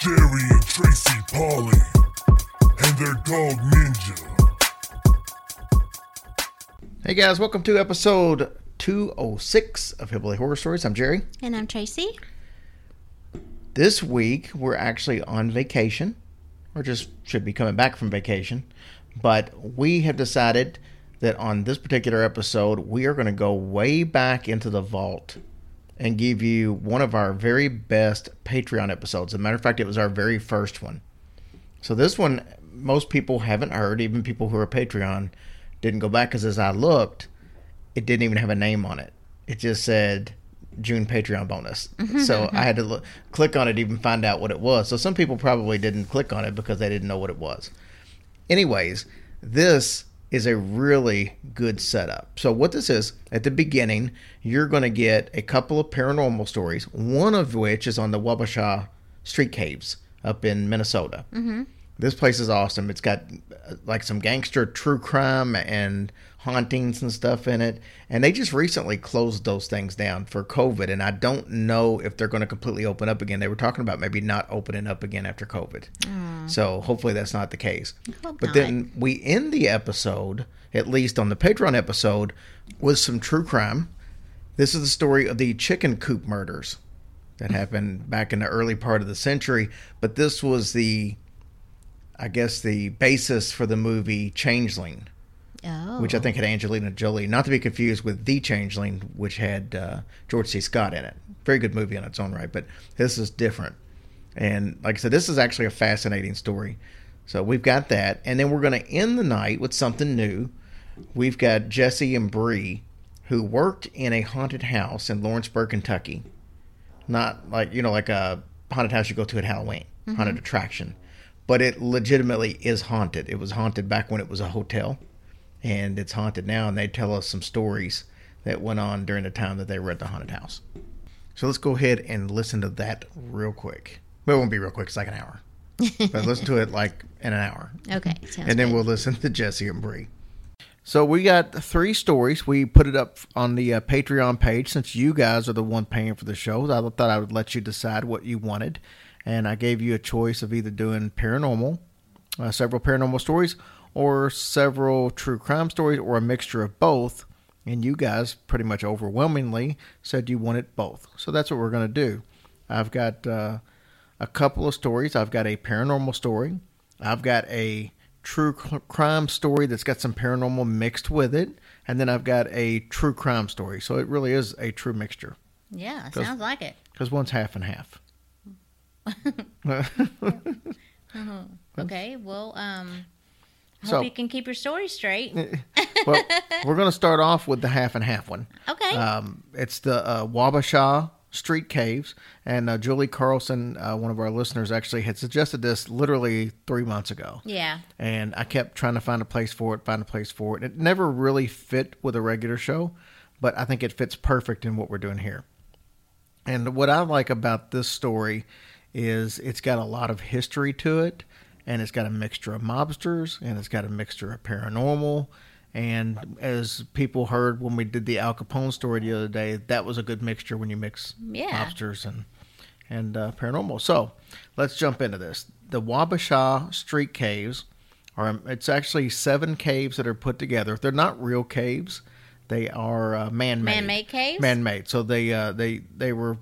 Jerry and Tracy Polly, and their dog Ninja. Hey guys, welcome to episode 206 of Hillbilly Horror Stories. I'm Jerry. And I'm Tracy. This week we're actually on vacation, or just should be coming back from vacation. But we have decided that on this particular episode, we are going to go way back into the vault and give you one of our very best Patreon episodes. As a matter of fact, it was our very first one. So this one, most people haven't heard, even people who are Patreon didn't go back because as I looked, it didn't even have a name on it. It just said June Patreon bonus. Mm-hmm. so I had to mm-hmm. look, click on it even find out what it was. So some people probably didn't click on it because they didn't know what it was. Anyways, this is a really good setup. So what this is, at the beginning, you're going to get a couple of paranormal stories, one of which is on the Wabasha Street Caves up in Minnesota. Mm-hmm. This place is awesome. It's got uh, like some gangster true crime and hauntings and stuff in it. And they just recently closed those things down for COVID. And I don't know if they're going to completely open up again. They were talking about maybe not opening up again after COVID. Mm. So hopefully that's not the case. hope But not. then we end the episode, at least on the Patreon episode, with some true crime. This is the story of the chicken coop murders that mm. happened back in the early part of the century. But this was the, I guess, the basis for the movie Changeling, Oh. which I think had Angelina Jolie, not to be confused with The Changeling, which had uh, George C. Scott in it. Very good movie in its own right, but this is different. And like I said, this is actually a fascinating story. So we've got that, and then we're going to end the night with something new. We've got Jesse and Bree, who worked in a haunted house in Lawrenceburg, Kentucky. Not like you know, like a haunted house you go to at Halloween, haunted attraction, but it legitimately is haunted. It was haunted back when it was a hotel, and it's haunted now. And they tell us some stories that went on during the time that they were at the haunted house. So let's go ahead and listen to that real quick. Well, it won't be real quick; it's like an hour. but listen to it like in an hour, Okay. Sounds and then good. we'll listen to Jesse and Bree. So we got three stories. We put it up on the uh, Patreon page since you guys are the one paying for the show. I thought I would let you decide what you wanted, and I gave you a choice of either doing paranormal, uh, several paranormal stories, or several true crime stories, or a mixture of both. And you guys pretty much overwhelmingly said you wanted both. So that's what we're going to do. I've got uh, a couple of stories. I've got a paranormal story. I've got a true crime story that's got some paranormal mixed with it. And then I've got a true crime story. So it really is a true mixture yeah, sounds like it. because one's half and half. Okay. Well, um, I So- hope you can keep your story straight. well, we're going to start off with the half and half one. Okay. Um, it's the uh, Wabasha Street Caves, and uh, Julie Carlson, uh, one of our listeners, actually had suggested this literally three months ago. yeah. and I kept trying to find a place for it, find a place for it. It never really fit with a regular show, but I think it fits perfect in what we're doing here. And what I like about this story is it's got a lot of history to it, and it's got a mixture of mobsters, and it's got a mixture of paranormal. And as people heard when we did the Al Capone story the other day, that was a good mixture when you mix Yeah. mobsters and and uh, paranormal. So let's jump into this. The Wabasha Street Caves are it's actually seven caves that are put together. They're not real caves. They are uh, man-made. Man-made caves? Man-made. So they uh, they they were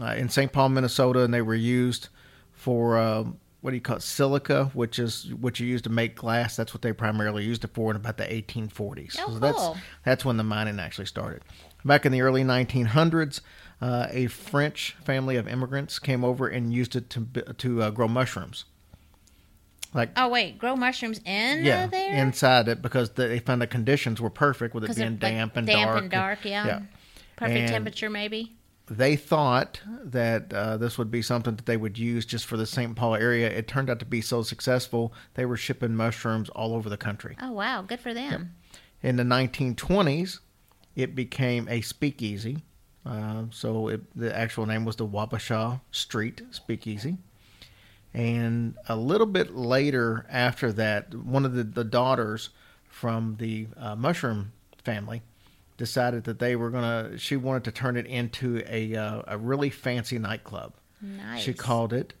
uh, in St. Paul, Minnesota, and they were used for uh, what do you call it? Silica, which is what you use to make glass. That's what they primarily used it for in about the 1840s. Oh, so that's cool. that's when the mining actually started. Back in the early 1900s, uh, a French family of immigrants came over and used it to to uh, grow mushrooms. Like Oh wait, grow mushrooms in yeah, uh, there? inside it because they found the conditions were perfect with it being they're, like, damp and damp dark. and dark. Yeah. yeah. Perfect And- temperature, maybe. They thought that uh, this would be something that they would use just for the St. Paul area. It turned out to be so successful, they were shipping mushrooms all over the country. Oh wow, good for them. In the 1920s, it became a speakeasy. Uh, so it, the actual name was the Wabasha Street Speakeasy. And a little bit later after that, one of the, the daughters from the uh, mushroom family decided that they were gonna. She wanted to turn it into a uh, a really fancy nightclub. Nice. She called it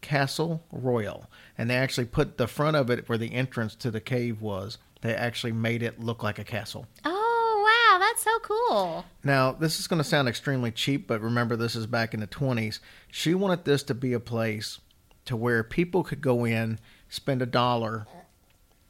Castle Royal, and they actually put the front of it where the entrance to the cave was. They actually made it look like a castle. Oh wow, that's so cool. Now, this is going to sound extremely cheap, but remember, this is back in the 20s. She wanted this to be a place to where people could go in, spend a dollar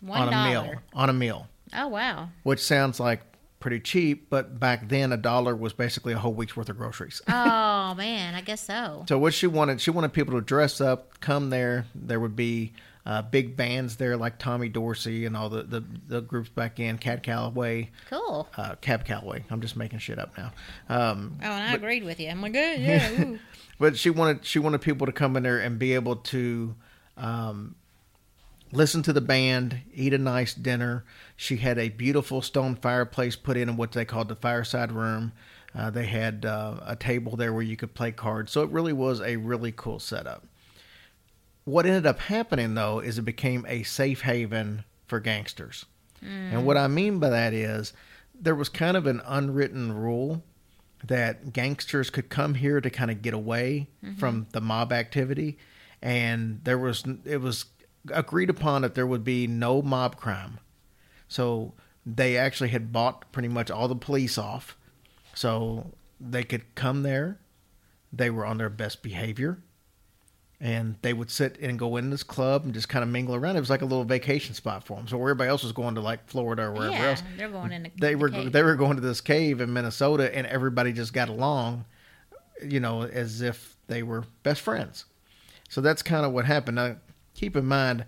on a meal, on a meal, Oh wow. which sounds like pretty cheap, but back then a dollar was basically a whole week's worth of groceries. Oh man, I guess so. So what she wanted, she wanted people to dress up, come there. There would be uh, big bands there like Tommy Dorsey and all the, the, the groups back in, Cad Calloway, Cool. uh, Cab Calloway. I'm just making shit up now. Um, Oh, and I agreed with you. I'm like, good, yeah. but she wanted she wanted people to come in there and be able to um, listen to the band, eat a nice dinner. She had a beautiful stone fireplace put in in what they called the fireside room. Uh, they had uh, a table there where you could play cards, so it really was a really cool setup. What ended up happening though is it became a safe haven for gangsters. And what I mean by that is there was kind of an unwritten rule that gangsters could come here to kind of get away from the mob activity and there was it was agreed upon that there would be no mob crime so they actually had bought pretty much all the police off so they could come there they were on their best behavior and they would sit and go in this club and just kind of mingle around. It was like a little vacation spot for them. So where everybody else was going to like Florida or wherever yeah, else, they're going in the they the were cave. they were going to this cave in Minnesota, and everybody just got along, you know, as if they were best friends. So that's kind of what happened. Now, keep in mind,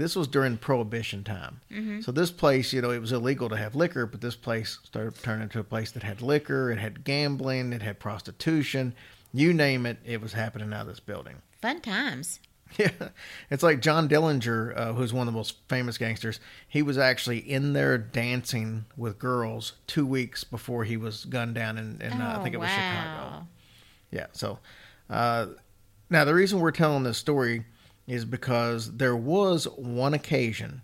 this was during Prohibition time. Mm-hmm. So this place, you know, it was illegal to have liquor, but this place started turning into a place that had liquor, it had gambling, it had prostitution, you name it, it was happening out of this building. Fun times. Yeah, it's like John Dillinger, uh, who's one of the most famous gangsters. He was actually in there dancing with girls two weeks before he was gunned down in, in uh, I Oh, think it was Chicago. Yeah. So uh, now the reason we're telling this story is because there was one occasion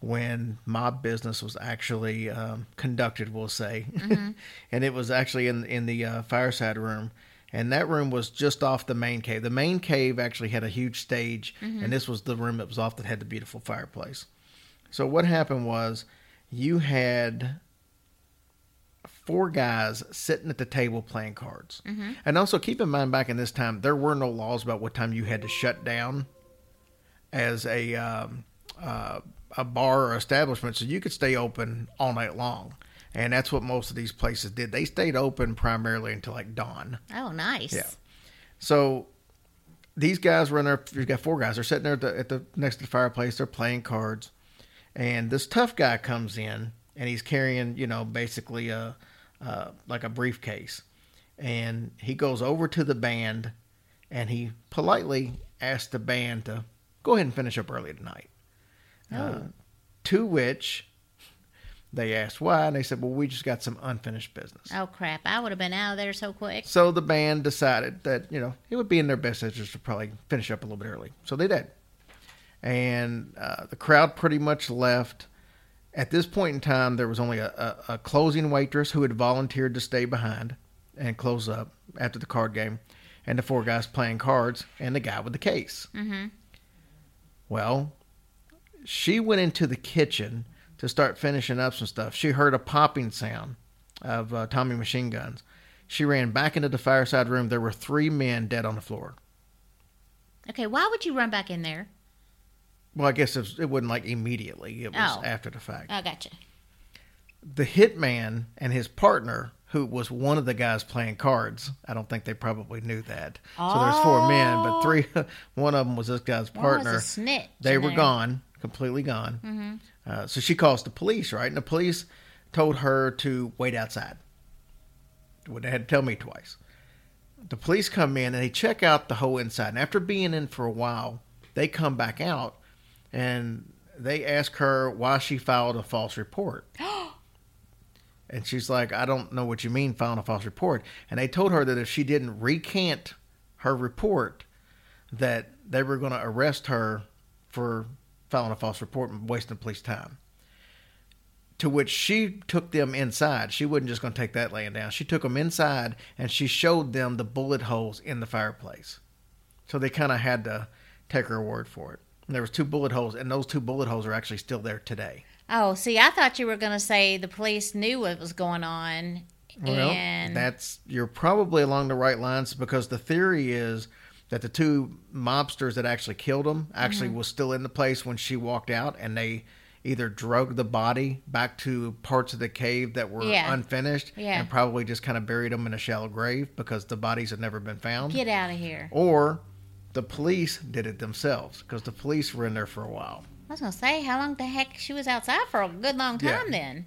when mob business was actually um, conducted, we'll say, and it was actually in in the uh, fireside room. And that room was just off the main cave. The main cave actually had a huge stage, and this was the room that was off that had the beautiful fireplace. So what happened was, you had four guys sitting at the table playing cards. And also keep in mind, back in this time, there were no laws about what time you had to shut down as a um, uh, a bar or establishment, so you could stay open all night long. And that's what most of these places did. They stayed open primarily until like dawn. Oh, nice. Yeah. So these guys were in there. You've got four guys. They're sitting there at the, at the next to the fireplace. They're playing cards, and this tough guy comes in, and he's carrying, you know, basically a uh, like a briefcase, and he goes over to the band, and he politely asks the band to go ahead and finish up early tonight. Uh, to which they asked why, and they said, "Well, we just got some unfinished business." Oh crap! I would have been out of there so quick. So the band decided that, you know, it would be in their best interest to probably finish up a little bit early. So they did. And uh, the crowd pretty much left. At this point in time, there was only a, a, a closing waitress who had volunteered to stay behind and close up after the card game, and the four guys playing cards, and the guy with the case. Mm-hmm. Well, she went into the kitchen to start finishing up some stuff. She heard a popping sound of uh, Tommy machine guns. She ran back into the fireside room. There were three men dead on the floor. Okay, why would you run back in there? Well, I guess it, was, it wasn't like immediately. It was Oh. after the fact. I gotcha. The hitman and his partner who was one of the guys playing cards. I don't think they probably knew that. So there's four men, but three, one of them was this guy's One was a partner. snitch They were there. gone, completely gone. Uh, so she calls the police, right? And the police told her to wait outside. Well, They had to tell me twice. The police come in and they check out the whole inside. And after being in for a while, they come back out and they ask her why she filed a false report. and she's like, I don't know what you mean, filing a false report. And they told her that if she didn't recant her report, that they were going to arrest her for filing a false report and wasting police time. To which she took them inside. She wasn't just going to take that laying down. She took them inside and she showed them the bullet holes in the fireplace. So they kind of had to take her word for it. And there was two bullet holes, and those two bullet holes are actually still there today. Oh, see, I thought you were going to say the police knew what was going on. Well, and that's you're probably along the right lines because the theory is that the two mobsters that actually killed him actually Mm-hmm. was still in the place when she walked out, and they either drug the body back to parts of the cave that were Yeah. unfinished, Yeah. and probably just kind of buried them in a shallow grave because the bodies had never been found, get out of here. or the police did it themselves because the police were in there for a while. I was going to say, how long the heck she was outside for a good long Yeah. time then?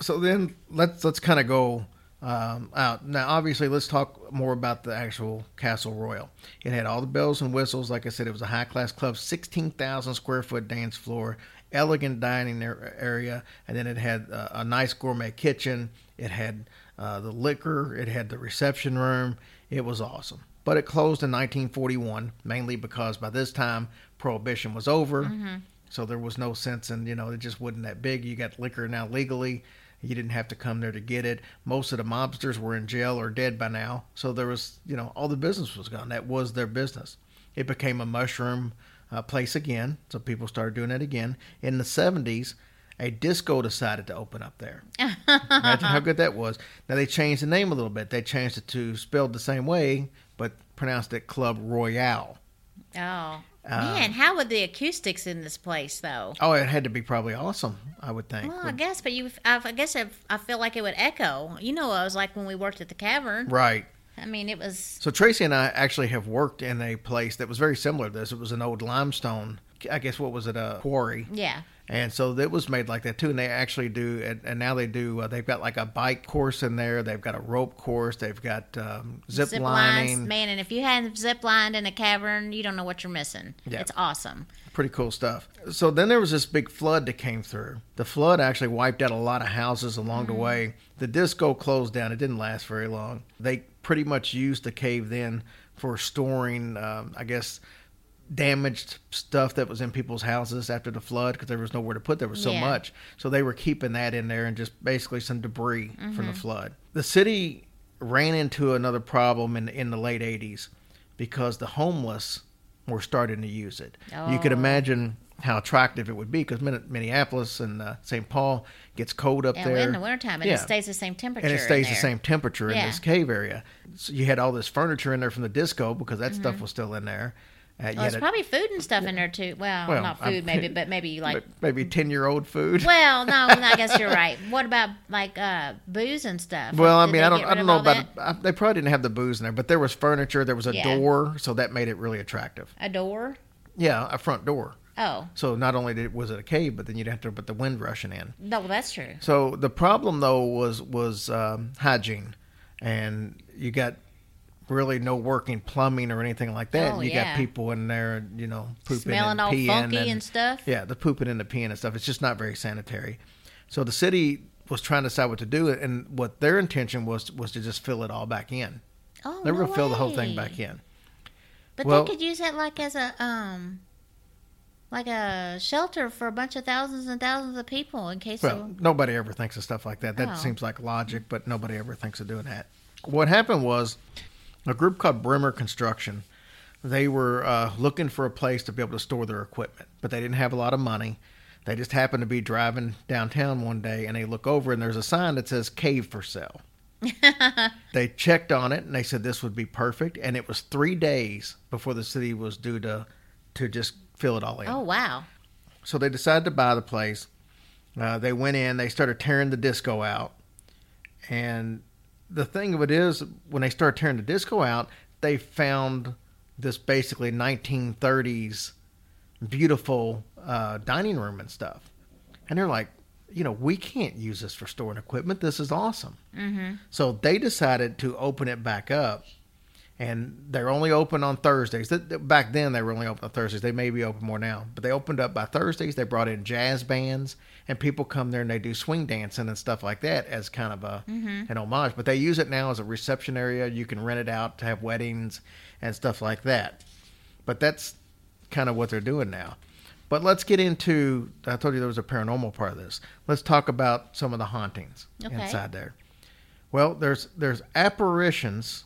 so then let's let's kind of go um, out now. Obviously, let's talk more about the actual Castle Royal. It had all the bells and whistles. Like I said, it was a high class club, sixteen thousand square foot dance floor, elegant dining area, and then it had uh, a nice gourmet kitchen. It had uh, the liquor. It had the reception room. It was awesome. But it closed in 1941, mainly because by this time prohibition was over. So there was no sense in, you know, it just wasn't that big. You got liquor now legally. You didn't have to come there to get it. Most of the mobsters were in jail or dead by now. So there was, you know, all the business was gone. That was their business. It became a mushroom uh, place again. So people started doing it again. In the 70s, a disco decided to open up there. Imagine how good that was. Now they changed the name a little bit. They changed it to spelled the same way, pronounced it Club Royale. Oh. Uh, Man, how would the acoustics in this place, though? Oh, it had to be probably awesome, I would think. Well, I guess, but you, I, I guess I, I feel like it would echo. You know, what it was like when we worked at the cavern. Right. I mean, it was. So Tracy and I actually have worked in a place that was very similar to this. It was an old limestone, I guess what was it, a quarry. Yeah. And so it was made like that too. And they actually do, and, and now they do, uh, they've got like a bike course in there. They've got a rope course. They've got um, zip, lines, lining. man, and if you hadn't zip lined in a cavern, you don't know what you're missing. Yeah. It's awesome. Pretty cool stuff. So then there was this big flood that came through. The flood actually wiped out a lot of houses along the way. The disco closed down. It didn't last very long. They pretty much used the cave then for storing, um, I guess, damaged stuff that was in people's houses after the flood because there was nowhere to put. There was so Yeah. much. So they were keeping that in there and just basically some debris from the flood. The city ran into another problem in in the late 80s because the homeless were starting to use it. You could Oh. imagine how attractive it would be because Minneapolis and uh, St. Paul gets cold up And there. in the wintertime, and Yeah. it stays the same temperature. and it stays the same temperature in this cave area. So you had all this furniture in there from the disco because that stuff was still in there. Uh. Well, there's probably food and stuff in there too. Well, Well, not I'm- food maybe, but maybe like. maybe ten year old food. Well, no, I guess you're right. What about like uh, booze and stuff? Well, I mean, I don't, I don't know about. I, they probably didn't have the booze in there, but there was furniture. There was a Yeah. door, so that made it really attractive. a door. Yeah, a front door. Oh, So not only did, was it a cave, but then you'd have to put the wind rushing in. no, that's true. So the problem though was was um, hygiene, and you got really no working plumbing or anything like that. Oh, and you yeah. got people in there, you know, pooping Smelling and all peeing funky and, and stuff. Yeah, the pooping and the peeing and stuff. It's just not very sanitary. So the city was trying to decide what to do, and what their intention was was to just fill it all back in. Oh, They were no gonna fill the whole thing back in. But Well- they could use that like as a um, like a shelter for a bunch of thousands and thousands of people in case. Well, of, nobody ever thinks of stuff like that. That Oh. seems like logic, but nobody ever thinks of doing that. What happened was a group called Brimmer Construction. They were uh, looking for a place to be able to store their equipment, but they didn't have a lot of money. They just happened to be driving downtown one day and they look over and there's a sign that says cave for sale. they checked on it and they said this would be perfect. And it was three days before the city was due to to just fill it all in. oh wow, So they decided to buy the place. Uh, they went in, they started tearing the disco out, And the thing of it is, when they started tearing the disco out, they found this basically 1930s beautiful uh, dining room and stuff. And they're like, you know, we can't use this for storing equipment. This is awesome. Mm-hmm. So they decided to open it back up. And they're only open on Thursdays. Th- th- Back then, they were only open on Thursdays. They may be open more now. But they opened up by Thursdays. They brought in jazz bands, and people come there and they do swing dancing and stuff like that as kind of a mm-hmm. an homage. But they use it now as a reception area. You can rent it out to have weddings and stuff like that. But that's kind of what they're doing now. But let's get into. I told you there was a paranormal part of this. Let's talk about some of the hauntings Okay. inside there. Well, there's there's apparitions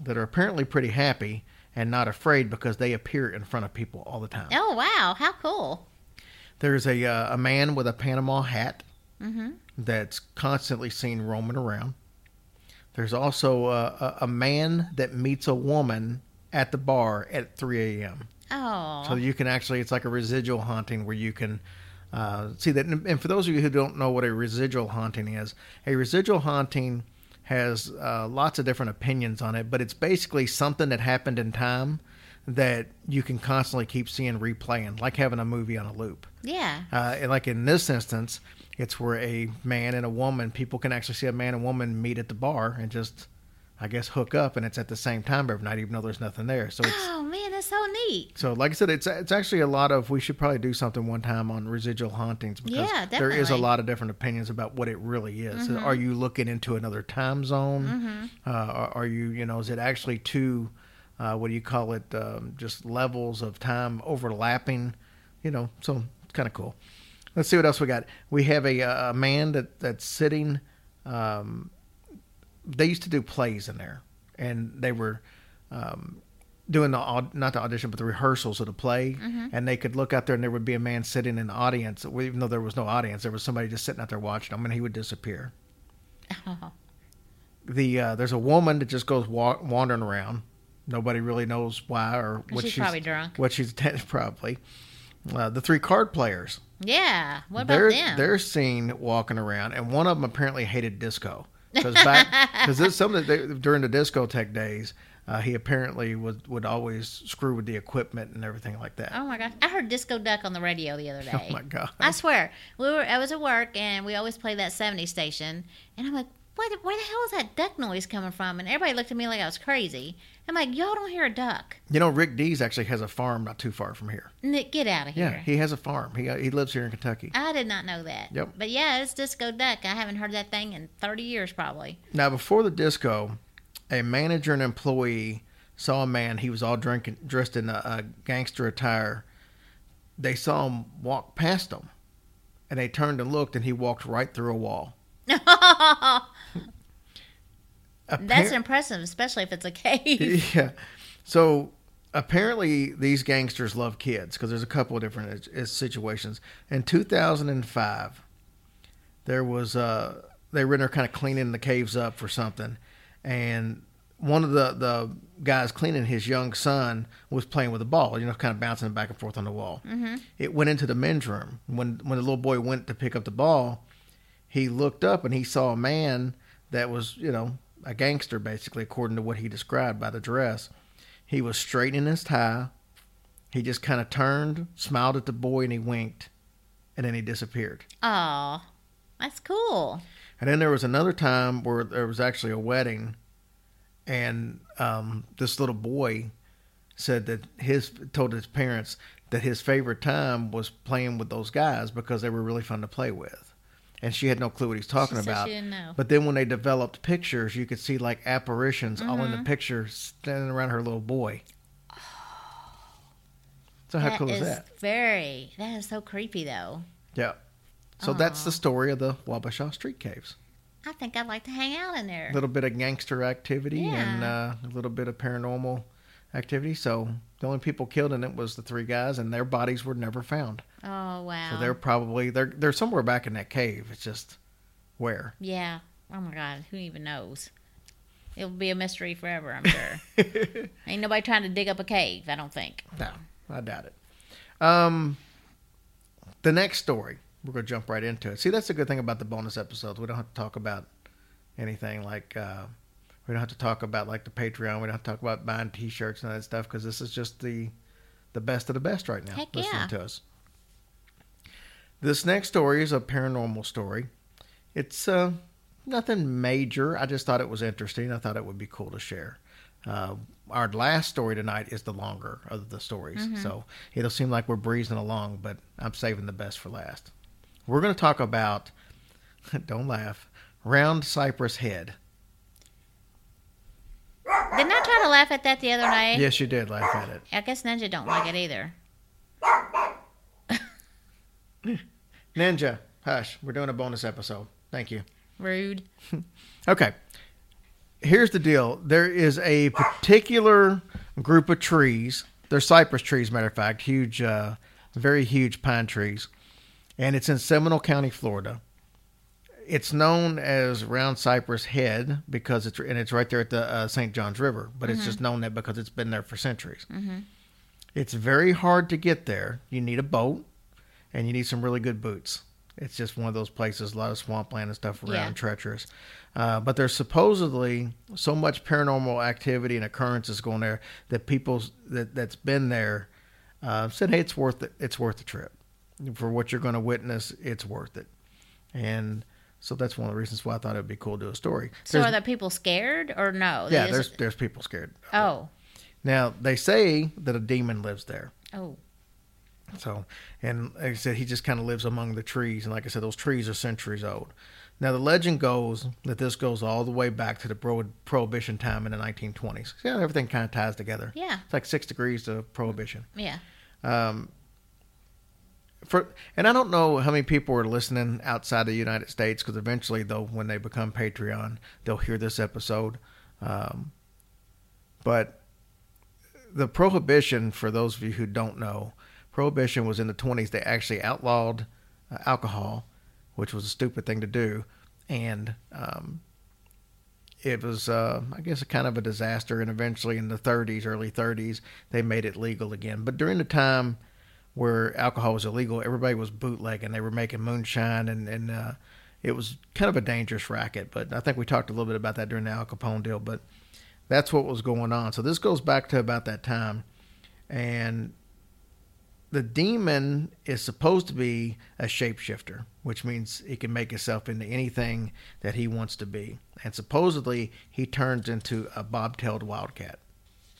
that are apparently pretty happy and not afraid because they appear in front of people all the time. Oh wow, how cool. There's a uh, a man with a Panama hat Mm-hmm. that's constantly seen roaming around. There's also uh, a, a man that meets a woman at the bar at 3 a.m. Oh. So you can actually, it's like a residual haunting where you can uh, see that. And for those of you who don't know what a residual haunting is, a residual haunting has uh, lots of different opinions on it, but it's basically something that happened in time that you can constantly keep seeing replaying, like having a movie on a loop. yeah. Uh, and like in this instance, it's where a man and a woman, people can actually see a man and woman meet at the bar and just, I guess, hook up, and it's at the same time every night, even though there's nothing there. So it's Oh man, that's so neat. so, like I said, it's it's actually a lot of. We should probably do something one time on residual hauntings because Yeah, there is a. Mm-hmm. lot of different opinions about what it really is. Are you looking into another time zone? Uh, are, are you, you know, is it actually two? Uh, what do you call it? Um, just levels of time overlapping. You know, so it's kind of cool. Let's see what else we got. We have a, a man that that's sitting. Um, they used to do plays in there, and they were um, doing the not the audition, but the rehearsals of the play. And they could look out there, and there would be a man sitting in the audience, even though there was no audience. There was somebody just sitting out there watching them, and he would disappear. The uh, there's a woman that just goes wa- wandering around. Nobody really knows why or what She's she's probably drunk. What she's probably. Uh, the three card players Yeah. What about they're them? they're seen walking around, and one of them apparently hated disco because back because this some of the, during the discotheque days, uh, he apparently would would always screw with the equipment and everything like that. Oh my gosh! I heard Disco Duck on the radio the other day. Oh my god! I swear, we were. I was at work and we always play that '70s station, and I'm like, "Where the, where the hell is that duck noise coming from?" And everybody looked at me like I was crazy. I'm like, "Y'all don't hear a duck? You know, Rick Dees actually has a farm not too far from here. Nick, get out of here. Yeah, he has a farm. He uh, he lives here in Kentucky. I did not know that. Yep. But yeah, it's Disco Duck. I haven't heard that thing in 30 years probably. Now, before the disco, a manager and employee saw a man. He was all drinking, dressed in a, a gangster attire. They saw him walk past them, and they turned and looked, and he walked right through a wall. That's impressive, especially if it's a cave. yeah. So apparently, these gangsters love kids because there's a couple of different uh, situations. In 2005, there was uh, they were in there kind of cleaning the caves up for something, and one of the the guys cleaning his young son was playing with a ball, you know, kind of bouncing it back and forth on the wall. Mm-hmm. It went into the men's room. When when the little boy went to pick up the ball, he looked up and he saw a man that was, you know, a gangster basically, according to what he described by the dress. He was straightening his tie. He just kind of turned, smiled at the boy, and he winked, and then he disappeared. Oh, that's cool. And then there was another time where there was actually a wedding, and um, this little boy said that his told his parents that his favorite time was playing with those guys because they were really fun to play with, and she had no clue what he's talking She about. she didn't know. But then when they developed pictures, you could see like apparitions all Mm-hmm. in the picture standing around her little boy. So how cool is is that? very. That is so creepy, though. Yeah. So that's the story of the Wabasha Street Caves. I think I'd like to hang out in there. a little bit of gangster activity and uh, a little bit of paranormal activity. So the only people killed in it was the three guys, and their bodies were never found. Oh wow. So they're probably they're they're somewhere back in that cave. It's just where. Yeah. Oh my God. Who even knows? It'll be a mystery forever. I'm sure. Ain't nobody trying to dig up a cave. I don't think. No, I doubt it. Um, the next story we're gonna jump right into it. See, that's the good thing about the bonus episodes. We don't have to talk about anything like. Uh, we don't have to talk about like the Patreon. We don't have to talk about buying T-shirts and that stuff because this is just the the best of the best right now. Heck listening yeah. to us. This next story is a paranormal story. It's uh, nothing major. I just thought it was interesting. I thought it would be cool to share. Uh, our last story tonight is the longer of the stories, so it'll seem like we're breezing along, but I'm saving the best for last. We're going to talk about, don't laugh, round cypress head. Didn't I try to laugh at that the other night? Yes, you did laugh at it. I guess Ninja don't like it either. Ninja, hush. We're doing a bonus episode. Thank you. Rude. Okay. Here's the deal. There is a particular group of trees. They're cypress trees, matter of fact, huge, uh, very huge pine trees, and it's in Seminole County, Florida. It's known as Round Cypress Head because it's and it's right there at the uh, St. Johns River, but it's just known that because it's been there for centuries. It's very hard to get there. You need a boat, and you need some really good boots. It's just one of those places, a lot of swampland and stuff around, Yeah. treacherous. Uh, but there's supposedly so much paranormal activity and occurrences going there that people that that's been there uh, said, "Hey, it's worth it. It's worth the trip for what you're going to witness. It's worth it." And so that's one of the reasons why I thought it would be cool to do a story. So There's- are the people scared or no? They yeah, there's there's people scared. Oh. Now they say that a demon lives there. Oh. So, and like I said, he just kind of lives among the trees. And like I said, those trees are centuries old. Now, the legend goes that this goes all the way back to the pro- Prohibition time in the 1920s. Yeah, everything kind of ties together. Yeah. It's like six degrees to Prohibition. Yeah. Um, for and I don't know how many people are listening outside the United States because eventually, though, when they become Patreon, they'll hear this episode. Um, but the prohibition, for those of you who don't know, prohibition was in the 20s. They actually outlawed uh, alcohol, which was a stupid thing to do, and um, it was, uh, I guess, a kind of a disaster. And eventually, in the 30s, early 30s, they made it legal again. But during the time where alcohol was illegal, everybody was bootlegging. They were making moonshine, and and uh, it was kind of a dangerous racket. But I think we talked a little bit about that during the Al Capone deal. But that's what was going on. So this goes back to about that time, and the demon is supposed to be a shapeshifter, which means he can make himself into anything that he wants to be. And supposedly he turns into a bobtailed wildcat,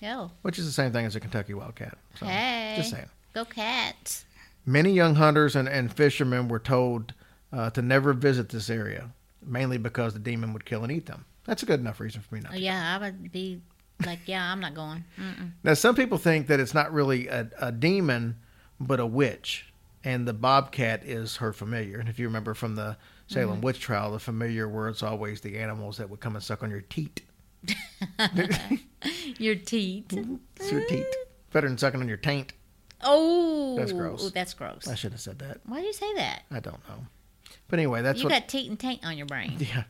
Oh. which is the same thing as a Kentucky wildcat. So, Hey. just saying. Go cats. Many young hunters and, and fishermen were told uh, to never visit this area, mainly because the demon would kill and eat them. That's a good enough reason for me not to. yeah, I would be like, yeah, I'm not going. Mm-mm. Now, some people think that it's not really a, a demon, but a witch, and the bobcat is her familiar. And if you remember from the Salem witch trial, the familiar were it's always the animals that would come and suck on your teat. Your teat. It's your teat. Better than sucking on your taint. Oh. That's gross. Ooh, that's gross. I should have said that. Why do you say that? I don't know. But anyway, that's you what. got teat and taint on your brain. Yeah,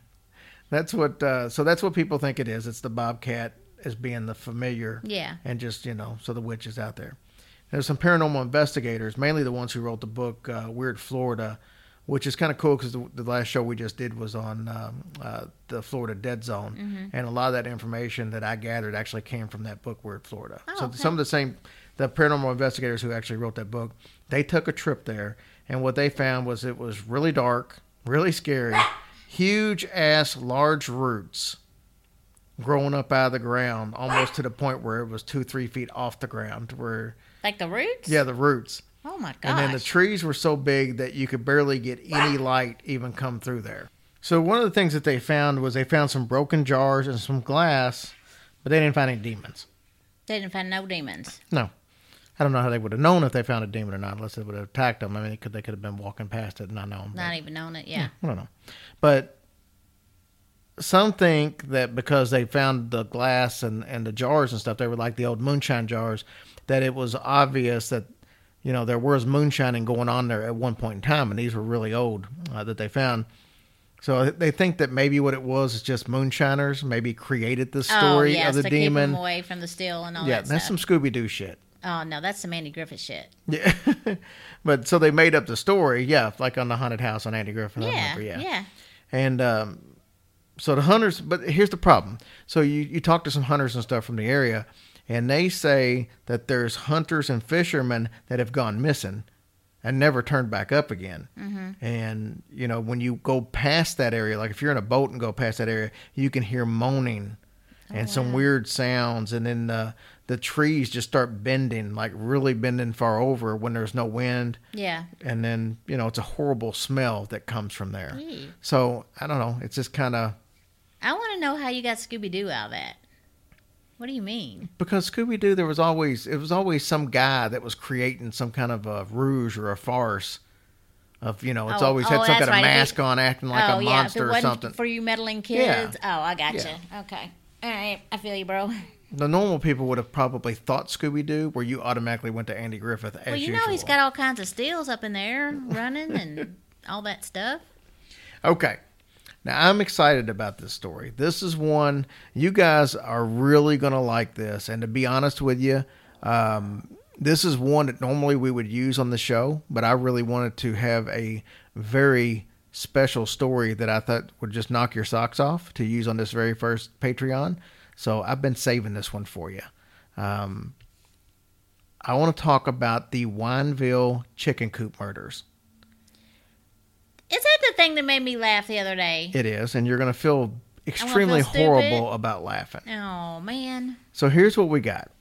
that's what. Uh, so that's what people think it is. It's the bobcat as being the familiar. Yeah. and just you know, so the witch is out there. There's some paranormal investigators, mainly the ones who wrote the book uh, Weird Florida, which is kind of cool because the, the last show we just did was on um, uh, the Florida Dead Zone, Mm-hmm. and a lot of that information that I gathered actually came from that book Weird Florida. Oh, so okay. some of the same, the paranormal investigators who actually wrote that book, they took a trip there, and what they found was it was really dark, really scary, huge ass large roots growing up out of the ground, almost to the point where it was two, three feet off the ground. Where Like the roots? yeah, the roots, Oh my gosh. and then the trees were so big that you could barely get any light even come through there. So one of the things that they found was they found some broken jars and some glass, but they didn't find any demons. They didn't find no demons. No. I don't know how they would have known if they found a demon or not, unless they would have attacked them. I mean, they could they could have been walking past it and not known. Not even known it. Yeah. I don't know. But some think that because they found the glass and, and the jars and stuff, they were like the old moonshine jars, that it was obvious that, you know, there was moonshining going on there at one point in time, and these were really old uh, that they found. So they think that maybe what it was is just moonshiners maybe created the story oh, yes, of the to keep demon. them away from the steel and all yeah, that that's stuff. some Scooby Doo shit. Oh no, that's some Andy Griffith shit. Yeah, but so they made up the story. Yeah, like on the haunted house on Andy Griffin. I Yeah, remember, yeah. And um, so the hunters, but here's the problem. So you you talk to some hunters and stuff from the area, and they say that there's hunters and fishermen that have gone missing and never turned back up again. And you know when you go past that area, like if you're in a boat and go past that area, you can hear moaning and some weird sounds, and then the the trees just start bending, like really bending far over when there's no wind Yeah. and then you know it's a horrible smell that comes from there. Ew. So I don't know. It's just kind of I want to know how you got Scooby Doo out of that. What do you mean? because Scooby Doo. There was always it was always some guy that was creating some kind of a rouge or a farce. Of you know, it's Oh, always oh, had some kind of right. Mask it- on, acting like oh a yeah, monster it or something. for you meddling Yeah. kids. Oh, I gotcha. Okay. All right, I feel you, bro. The normal people would have probably thought Scooby Doo, where you automatically went to Andy Griffith as Well, you usual. know he's got all kinds of steals up in there running and all that stuff. Okay. Now I'm excited about this story. This is one you guys are really going to like this. And to be honest with you, um, this is one that normally we would use on the show, but I really wanted to have a very special story that I thought would just knock your socks off to use on this very first Patreon. So I've been saving this one for you. Um, I want to talk about the Wineville chicken coop murders. Is that the thing that made me laugh the other day? It is, and you're going to feel feel extremely stupid. horrible about laughing. Oh man. So here's what we got.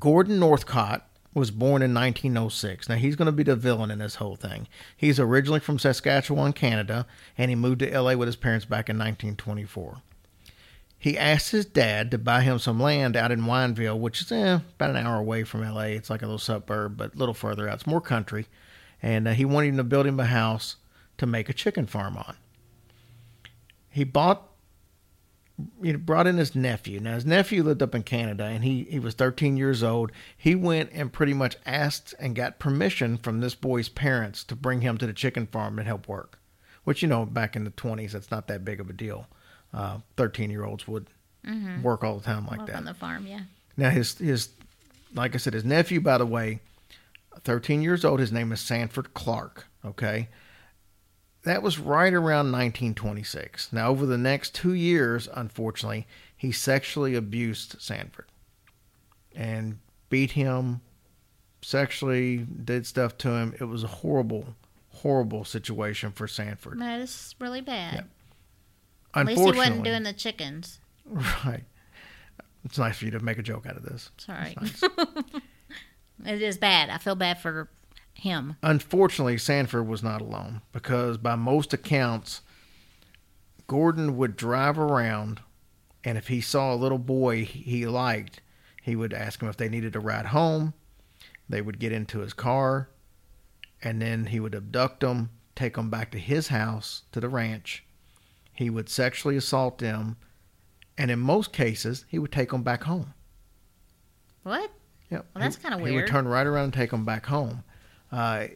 Gordon Northcott was born in 1906. Now he's going to be the villain in this whole thing. He's originally from Saskatchewan, Canada, and he moved to LA with his parents back in 1924. He asked his dad to buy him some land out in Wineville, which is eh, about an hour away from LA. It's like a little suburb, but a little further out. It's more country. And uh, he wanted him to build him a house to make a chicken farm on. He bought know, brought in his nephew. Now his nephew lived up in Canada, and he he was 13 years old. He went and pretty much asked and got permission from this boy's parents to bring him to the chicken farm and help work. Which you know, back in the 20s, that's not that big of a deal. Uh, 13 year olds would mm-hmm. work all the time like Work that. on the farm, yeah. Now his his like I said, his nephew, by the way, 13 years old. His name is Sanford Clark. Okay. That was right around 1926. Now, over the next two years, unfortunately, he sexually abused Sanford and beat him, sexually did stuff to him. It was a horrible, horrible situation for Sanford. That is really bad. Yeah. At least he wasn't doing the chickens. right. It's nice for you to make a joke out of this. Sorry. Nice. It is bad. I feel bad for him. Unfortunately, Sanford was not alone because, by most accounts, Gordon would drive around, and if he saw a little boy he liked, he would ask him if they needed a ride home. They would get into his car, and then he would abduct them, take them back to his house, to the ranch. He would sexually assault them, and in most cases, he would take them back home. What? Yep. Well, that's kinda weird. He would turn right around and take them back home. Uh,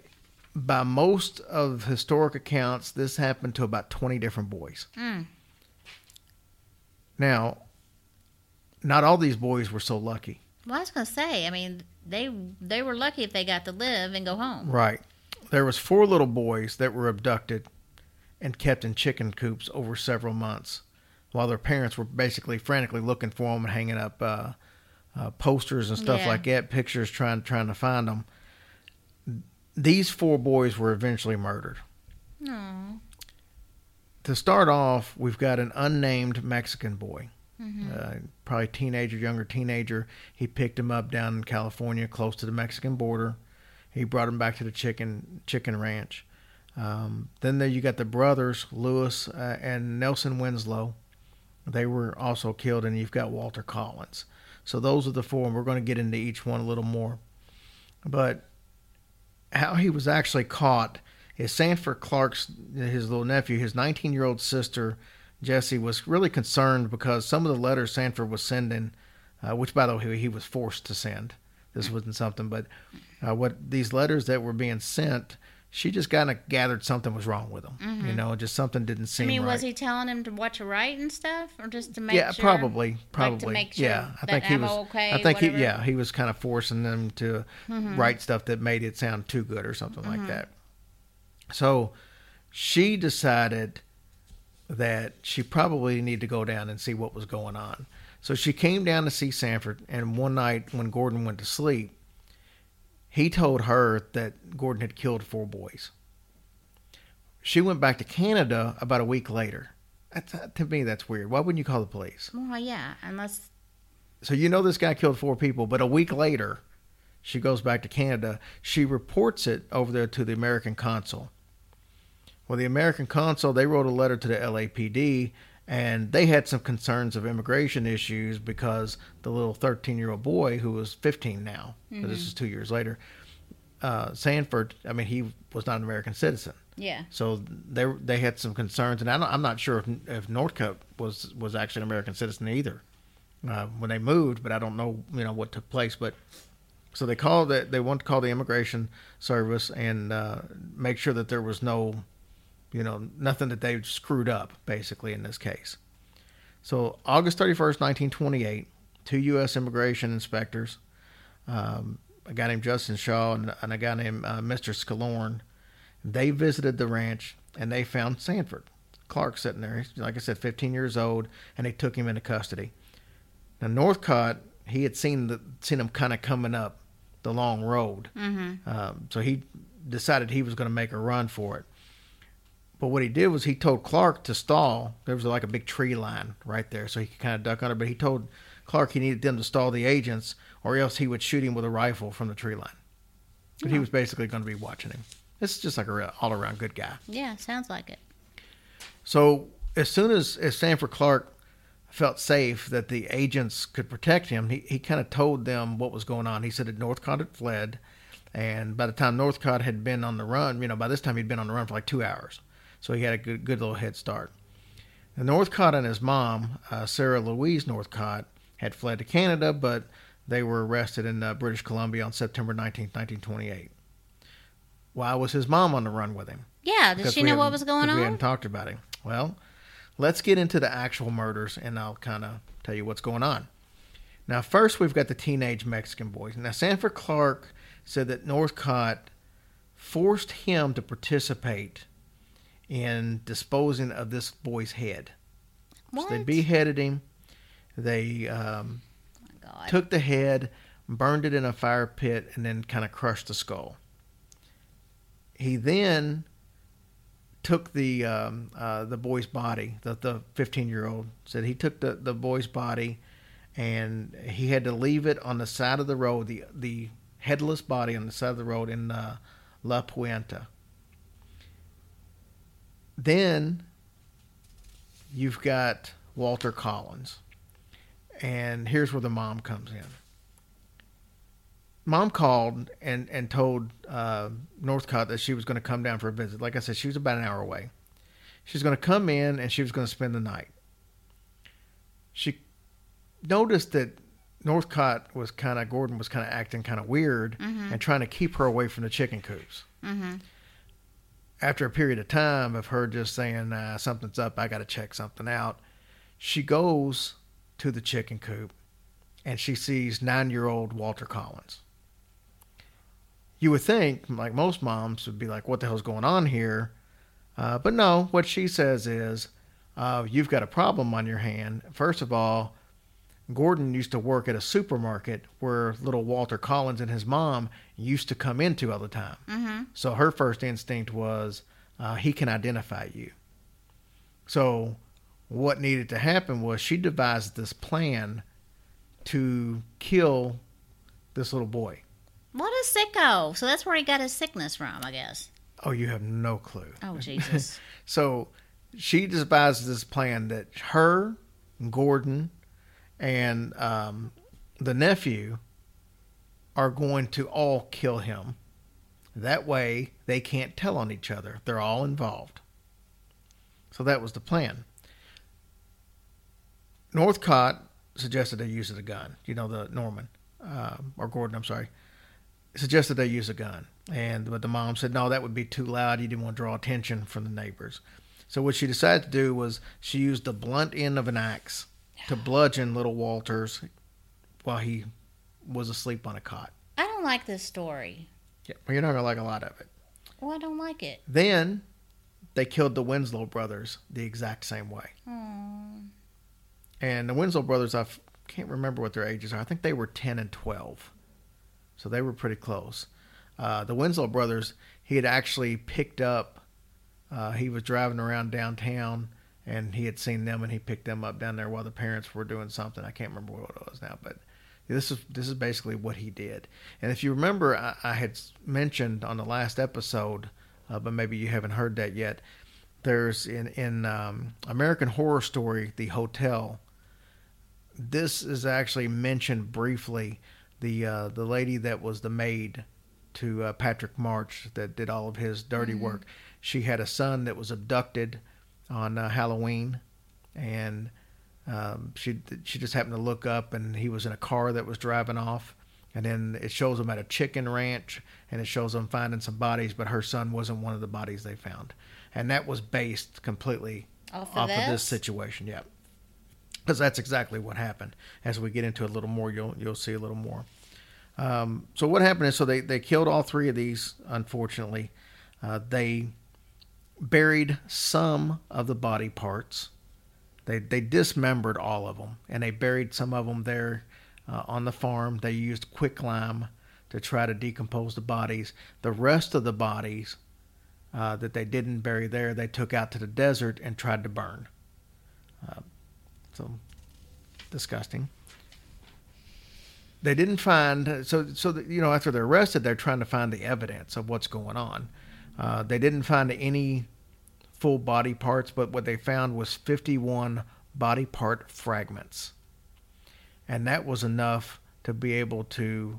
by most of historic accounts, this happened to about 20 different boys. Mm. Now, not all these boys were so lucky. Well, I was gonna say. I mean, they they were lucky if they got to live and go home. Right. There was four little boys that were abducted and kept in chicken coops over several months while their parents were basically frantically looking for them and hanging up uh, uh, posters and stuff Yeah. like that, pictures trying trying to find them. These four boys were eventually murdered. No. To start off, we've got an unnamed Mexican boy, uh, probably teenager, younger teenager. He picked him up down in California, close to the Mexican border. He brought him back to the chicken chicken ranch. Um, then there you got the brothers, Lewis uh, and Nelson Winslow. They were also killed, and you've got Walter Collins. So those are the four, and we're going to get into each one a little more. But how he was actually caught is Sanford Clark's his little nephew, his 19 year old sister Jessie was really concerned because some of the letters Sanford was sending, uh, which by the way he was forced to send. This wasn't something, but uh, what these letters that were being sent, she just kind of gathered something was wrong with them. You know, just something didn't seem. I mean, right. was he telling him to what to write and stuff, or just to make yeah, sure? probably, Like, to probably. make sure yeah, I that think he I'm was. okay, I think he, whatever? Mm-hmm. yeah, he was kind of forcing them to write stuff that made it sound too good or something like that. So, she decided that she probably needed to go down and see what was going on. So she came down to see Sanford, and one night when Gordon went to sleep, he told her that Gordon had killed four boys. She went back to Canada about a week later. That's, uh, to me, that's weird. Why wouldn't you call the police? Well, yeah, unless So you know this guy killed four people, but a week later, she goes back to Canada. She reports it over there to the American consul. Well, the American consul they wrote a letter to the LAPD, and they had some concerns of immigration issues because the little 13 year old boy who was 15 now, so this is two years later, uh, Sanford. I mean, he was not an American citizen. yeah, So they they had some concerns, and I don't, I'm not sure if if Northcutt was was actually an American citizen either uh, when they moved, but I don't know you know what took place. But so they called that they want to call the immigration service and uh, make sure that there was no you know nothing that they screwed up basically in this case. So August 31st, 1928, two U.S. immigration inspectors, um, a guy named Justin Shaw and, and a guy named uh, Mr. Scalorn, they visited the ranch and they found Sanford Clark sitting there. He's, like I said, 15 years old, and they took him into custody. Now Northcott, he had seen the seen him kind of coming up the long road, mm-hmm. um, so he decided he was going to make a run for it. But what he did was he told Clark to stall. There was like a big tree line right there, so he could kind of duck under. But he told Clark he needed them to stall the agents, or else he would shoot him with a rifle from the tree line. But he hmm. was basically going to be watching him. This is just like a real all around good guy. yeah, sounds like it. So as soon as, as Sanford Clark felt safe that the agents could protect him, he, he kind of told them what was going on. He said that Northcott had fled, and by the time Northcott had been on the run, you know, by this time he'd been on the run for like two hours, so he had a good good little head start. Northcott and his mom, uh, Sarah Louise Northcott, had fled to Canada, but they were arrested in uh, British Columbia on September 19, 1928. Why was his mom on the run with him? Yeah, did Because she know what was going 'cause We on? hadn't talked about him. Well, let's get into the actual murders, and I'll kind of tell you what's going on. Now, first, we've got the teenage Mexican boys. Now, Sanford Clark said that Northcott forced him to participate in disposing of this boy's head. What? So they beheaded him. They um, Oh my God. took the head, burned it in a fire pit, and then kind of crushed the skull. He then took the um, uh, the boy's body. The the fifteen year old said he took the, the boy's body, and he had to leave it on the side of the road. The the headless body on the side of the road in uh, La Puente. Then you've got Walter Collins. And here's where the mom comes in. Mom called and, and told uh, Northcott that she was going to come down for a visit. Like I said, she was about an hour away. She was going to come in and she was going to spend the night. She noticed that Northcott was kind of, Gordon was kind of acting kind of weird and trying to keep her away from the chicken coops Mm-hmm. After a period of time of her just saying uh, something's up, I got to check something out, she goes to the chicken coop and she sees nine-year-old Walter Collins. You would think, like most moms, would be like, "What the hell's going on here?" Uh, but no, what she says is, uh, "You've got a problem on your hand. First of all, Gordon used to work at a supermarket where little Walter Collins and his mom used to come into all the time. Mm-hmm. So her first instinct was uh, he can identify you. So what needed to happen was she devised this plan to kill this little boy. What a sicko! So that's where he got his sickness from, I guess. Oh, you have no clue. Oh Jesus! So she devised this plan that her, Gordon, and um, the nephew are going to all kill him. That way, they can't tell on each other. They're all involved. So that was the plan. Northcott suggested they use a gun. You know, the Norman, um, or Gordon, I'm sorry, suggested they use a gun. And but the mom said no, that would be too loud. You didn't want to draw attention from the neighbors. So what she decided to do was she used the blunt end of an axe to bludgeon little Walters while he was asleep on a cot. I don't like this story. Yeah, well, you're not gonna like a lot of it. Well, I don't like it. Then they killed the Winslow brothers the exact same way. Aww. And the Winslow brothers, I f- can't remember what their ages are. I think they were 10 and 12. So they were pretty close. Uh, the Winslow brothers, he had actually picked up, uh, he was driving around downtown and he had seen them and he picked them up down there while the parents were doing something. I can't remember what it was now, but this is this is basically what he did. And if you remember, I, I had mentioned on the last episode, uh, but maybe you haven't heard that yet. There's in in um, American Horror Story, the hotel. This is actually mentioned briefly. The uh, the lady that was the maid to uh, Patrick March that did all of his dirty work. She had a son that was abducted on uh, Halloween, and um, she she just happened to look up, and he was in a car that was driving off. And then it shows them at a chicken ranch, and it shows them finding some bodies, but her son wasn't one of the bodies they found, and that was based completely Off of off of this situation. Yeah, because that's exactly what happened. As we get into a little more, you'll you'll see a little more. Um, so what happened is, so they they killed all three of these. Unfortunately, uh, they buried some of the body parts. They they dismembered all of them, and they buried some of them there uh, on the farm. They used quicklime to try to decompose the bodies. The rest of the bodies uh, that they didn't bury there, they took out to the desert and tried to burn. Uh, so disgusting. They didn't find so so you know after they're arrested, they're trying to find the evidence of what's going on. Uh, they didn't find any full body parts, but what they found was 51 body part fragments, and that was enough to be able to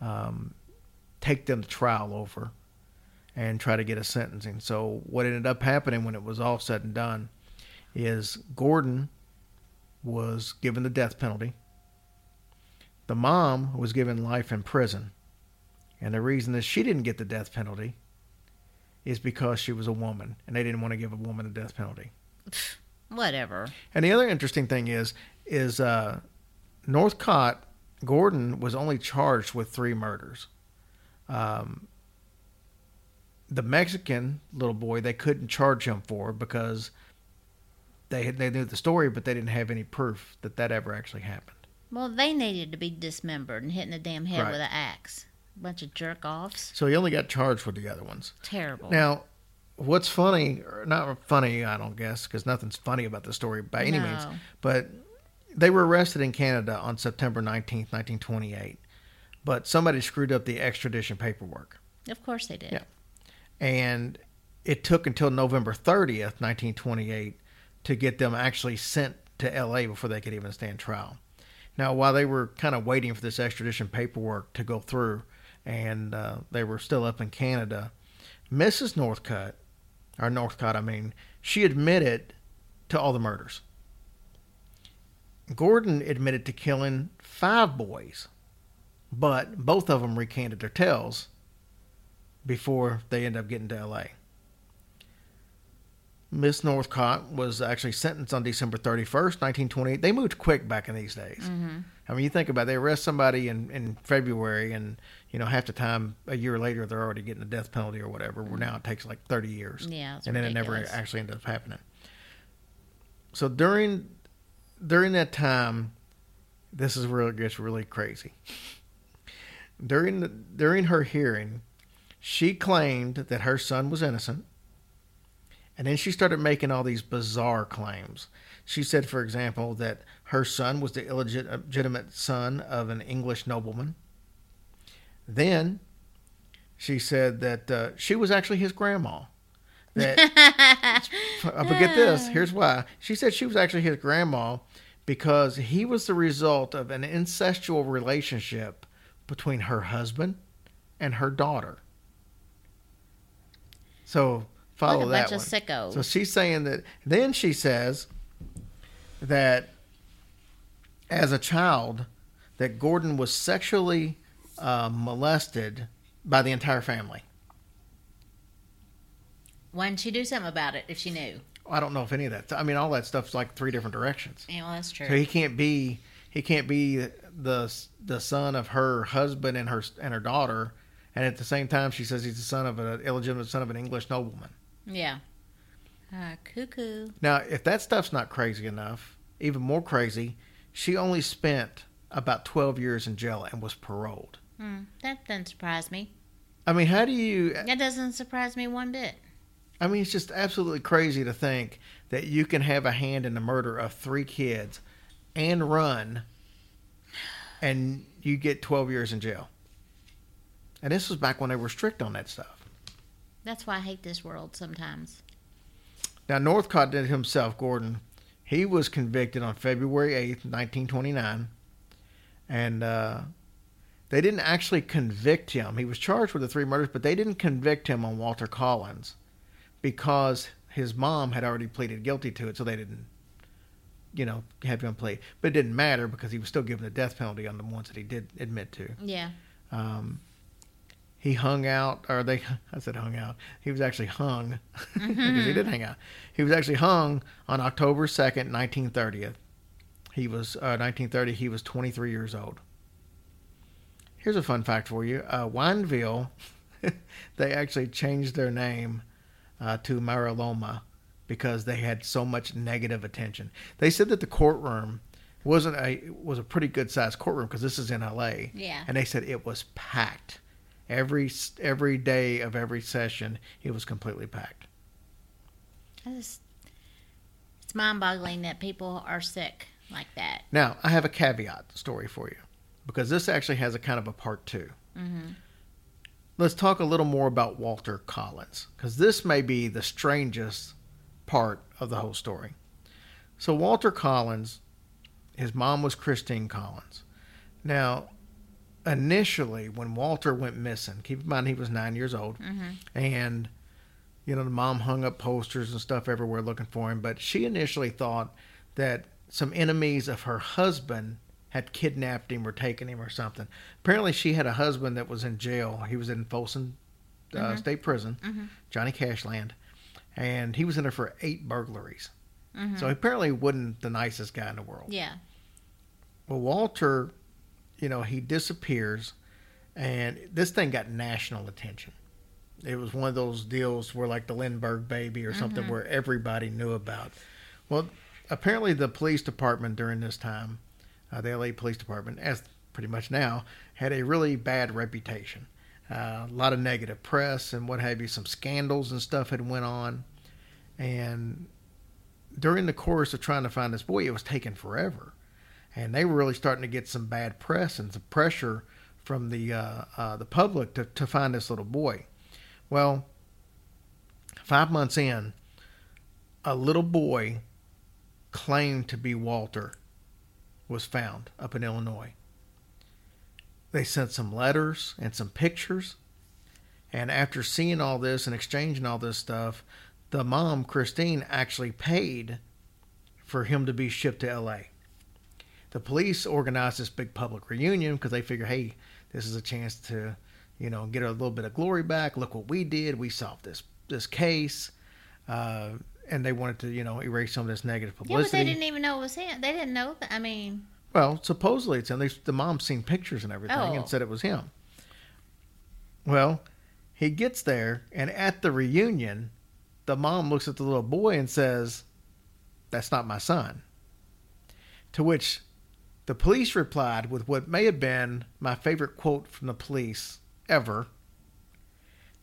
um, take them to trial over and try to get a sentencing. So what ended up happening when it was all said and done is Gordon was given the death penalty. The mom was given life in prison. And the reason that she didn't get the death penalty is because she was a woman and they didn't want to give a woman the death penalty. Whatever. And the other interesting thing is is uh, Northcott Gordon was only charged with three murders. Um, the Mexican little boy they couldn't charge him for because they had, they knew the story, but they didn't have any proof that that ever actually happened. Well, they needed to be dismembered and hit in the damn head Right. with an axe. Bunch of jerk offs. So he only got charged with the other ones. Terrible. Now, what's funny, or not funny, I don't guess, because nothing's funny about the story by any means, but they were arrested in Canada on September 19th, 1928. But somebody screwed up the extradition paperwork. of course they did. Yeah. And it took until November 30th, 1928, to get them actually sent to LA before they could even stand trial. Now, while they were kind of waiting for this extradition paperwork to go through, and uh, they were still up in Canada, Mrs. Northcutt, or Northcott, I mean, she admitted to all the murders. Gordon admitted to killing five boys, but both of them recanted their tales before they end up getting to LA. Miss Northcott was actually sentenced on December 31st, 1928. They moved quick back in these days. Mm-hmm. I mean, you think about it, they arrest somebody in, in February, and you know half the time a year later they're already getting the death penalty or whatever. Where now it takes like 30 years, Yeah, and then it never actually ends up happening. So during during that time, this is where it gets really crazy. During the, during her hearing, she claimed that her son was innocent. And then she started making all these bizarre claims. She said, for example, that her son was the illegitimate son of an English nobleman. Then she said that uh, she was actually his grandma. That, but get this here's why. She said she was actually his grandma because he was the result of an incestual relationship between her husband and her daughter. So follow a that bunch of sickos. So she's saying that. Then she says that as a child, that Gordon was sexually uh, molested by the entire family. Why didn't she do something about it if she knew? I don't know if any of that. I mean, all that stuff's like three different directions. Yeah, well, that's true. So he can't be he can't be the the son of her husband and her and her daughter, and at the same time she says he's the son of an illegitimate son of an English nobleman. Yeah. Uh, cuckoo. Now, if that stuff's not crazy enough, even more crazy, she only spent about 12 years in jail and was paroled. Hmm, that doesn't surprise me. I mean, how do you. That doesn't surprise me one bit. I mean, it's just absolutely crazy to think that you can have a hand in the murder of three kids and run and you get 12 years in jail. And this was back when they were strict on that stuff. That's why I hate this world sometimes. Now, Northcott did himself, Gordon. He was convicted on February 8th, 1929. And uh, they didn't actually convict him. He was charged with the three murders, but they didn't convict him on Walter Collins because his mom had already pleaded guilty to it, so they didn't, you know, have him plead. But it didn't matter because he was still given the death penalty on the ones that he did admit to. Yeah. Um, he hung out, or they, I said hung out. He was actually hung because he did hang out. He was actually hung on October 2nd, 1930. He was, uh, 1930, he was 23 years old. Here's a fun fact for you. Uh, Wineville, they actually changed their name uh, to Mira Loma because they had so much negative attention. They said that the courtroom wasn't a was a pretty good sized courtroom because this is in L.A. Yeah. and they said it was packed every every day of every session. It was completely packed. Just, it's mind boggling that people are sick like that. Now I have a caveat story for you because this actually has a kind of a part 2 Mm-hmm. Let's talk a little more about Walter Collins because this may be the strangest part of the whole story. So Walter Collins, his mom was Christine Collins. Now, initially when Walter went missing, keep in mind he was nine years old, mm-hmm. and you know the mom hung up posters and stuff everywhere looking for him. But she initially thought that some enemies of her husband had kidnapped him or taken him or something. Apparently, she had a husband that was in jail. He was in Folsom uh, mm-hmm. State Prison, mm-hmm. Johnny Cashland, and he was in there for eight burglaries. So apparently, he wasn't the nicest guy in the world. Yeah. Well, Walter, you know, he disappears, and this thing got national attention. It was one of those deals where, like the Lindbergh baby or something, where everybody knew about. Well, apparently, the police department during this time, uh, the LA Police Department, as pretty much now, had a really bad reputation. Uh, a lot of negative press and what have you. Some scandals and stuff had went on, and during the course of trying to find this boy, it was taking forever and they were really starting to get some bad press and some pressure from the uh, uh, the public to, to find this little boy. Well, five months in, a little boy claimed to be Walter was found up in Illinois. They sent some letters and some pictures, and after seeing all this and exchanging all this stuff, the mom Christine actually paid for him to be shipped to L.A the police organized this big public reunion because they figure, hey, this is a chance to, you know, get a little bit of glory back. Look what we did. We solved this this case, uh, and they wanted to, you know, erase some of this negative publicity. Yeah, but they didn't even know it was him. They didn't know that. I mean, Well, supposedly it's him. They, the mom's seen pictures and everything Oh. and said it was him. Well, he gets there, and at the reunion, the mom looks at the little boy and says, That's not my son. To which the police replied with what may have been my favorite quote from the police ever.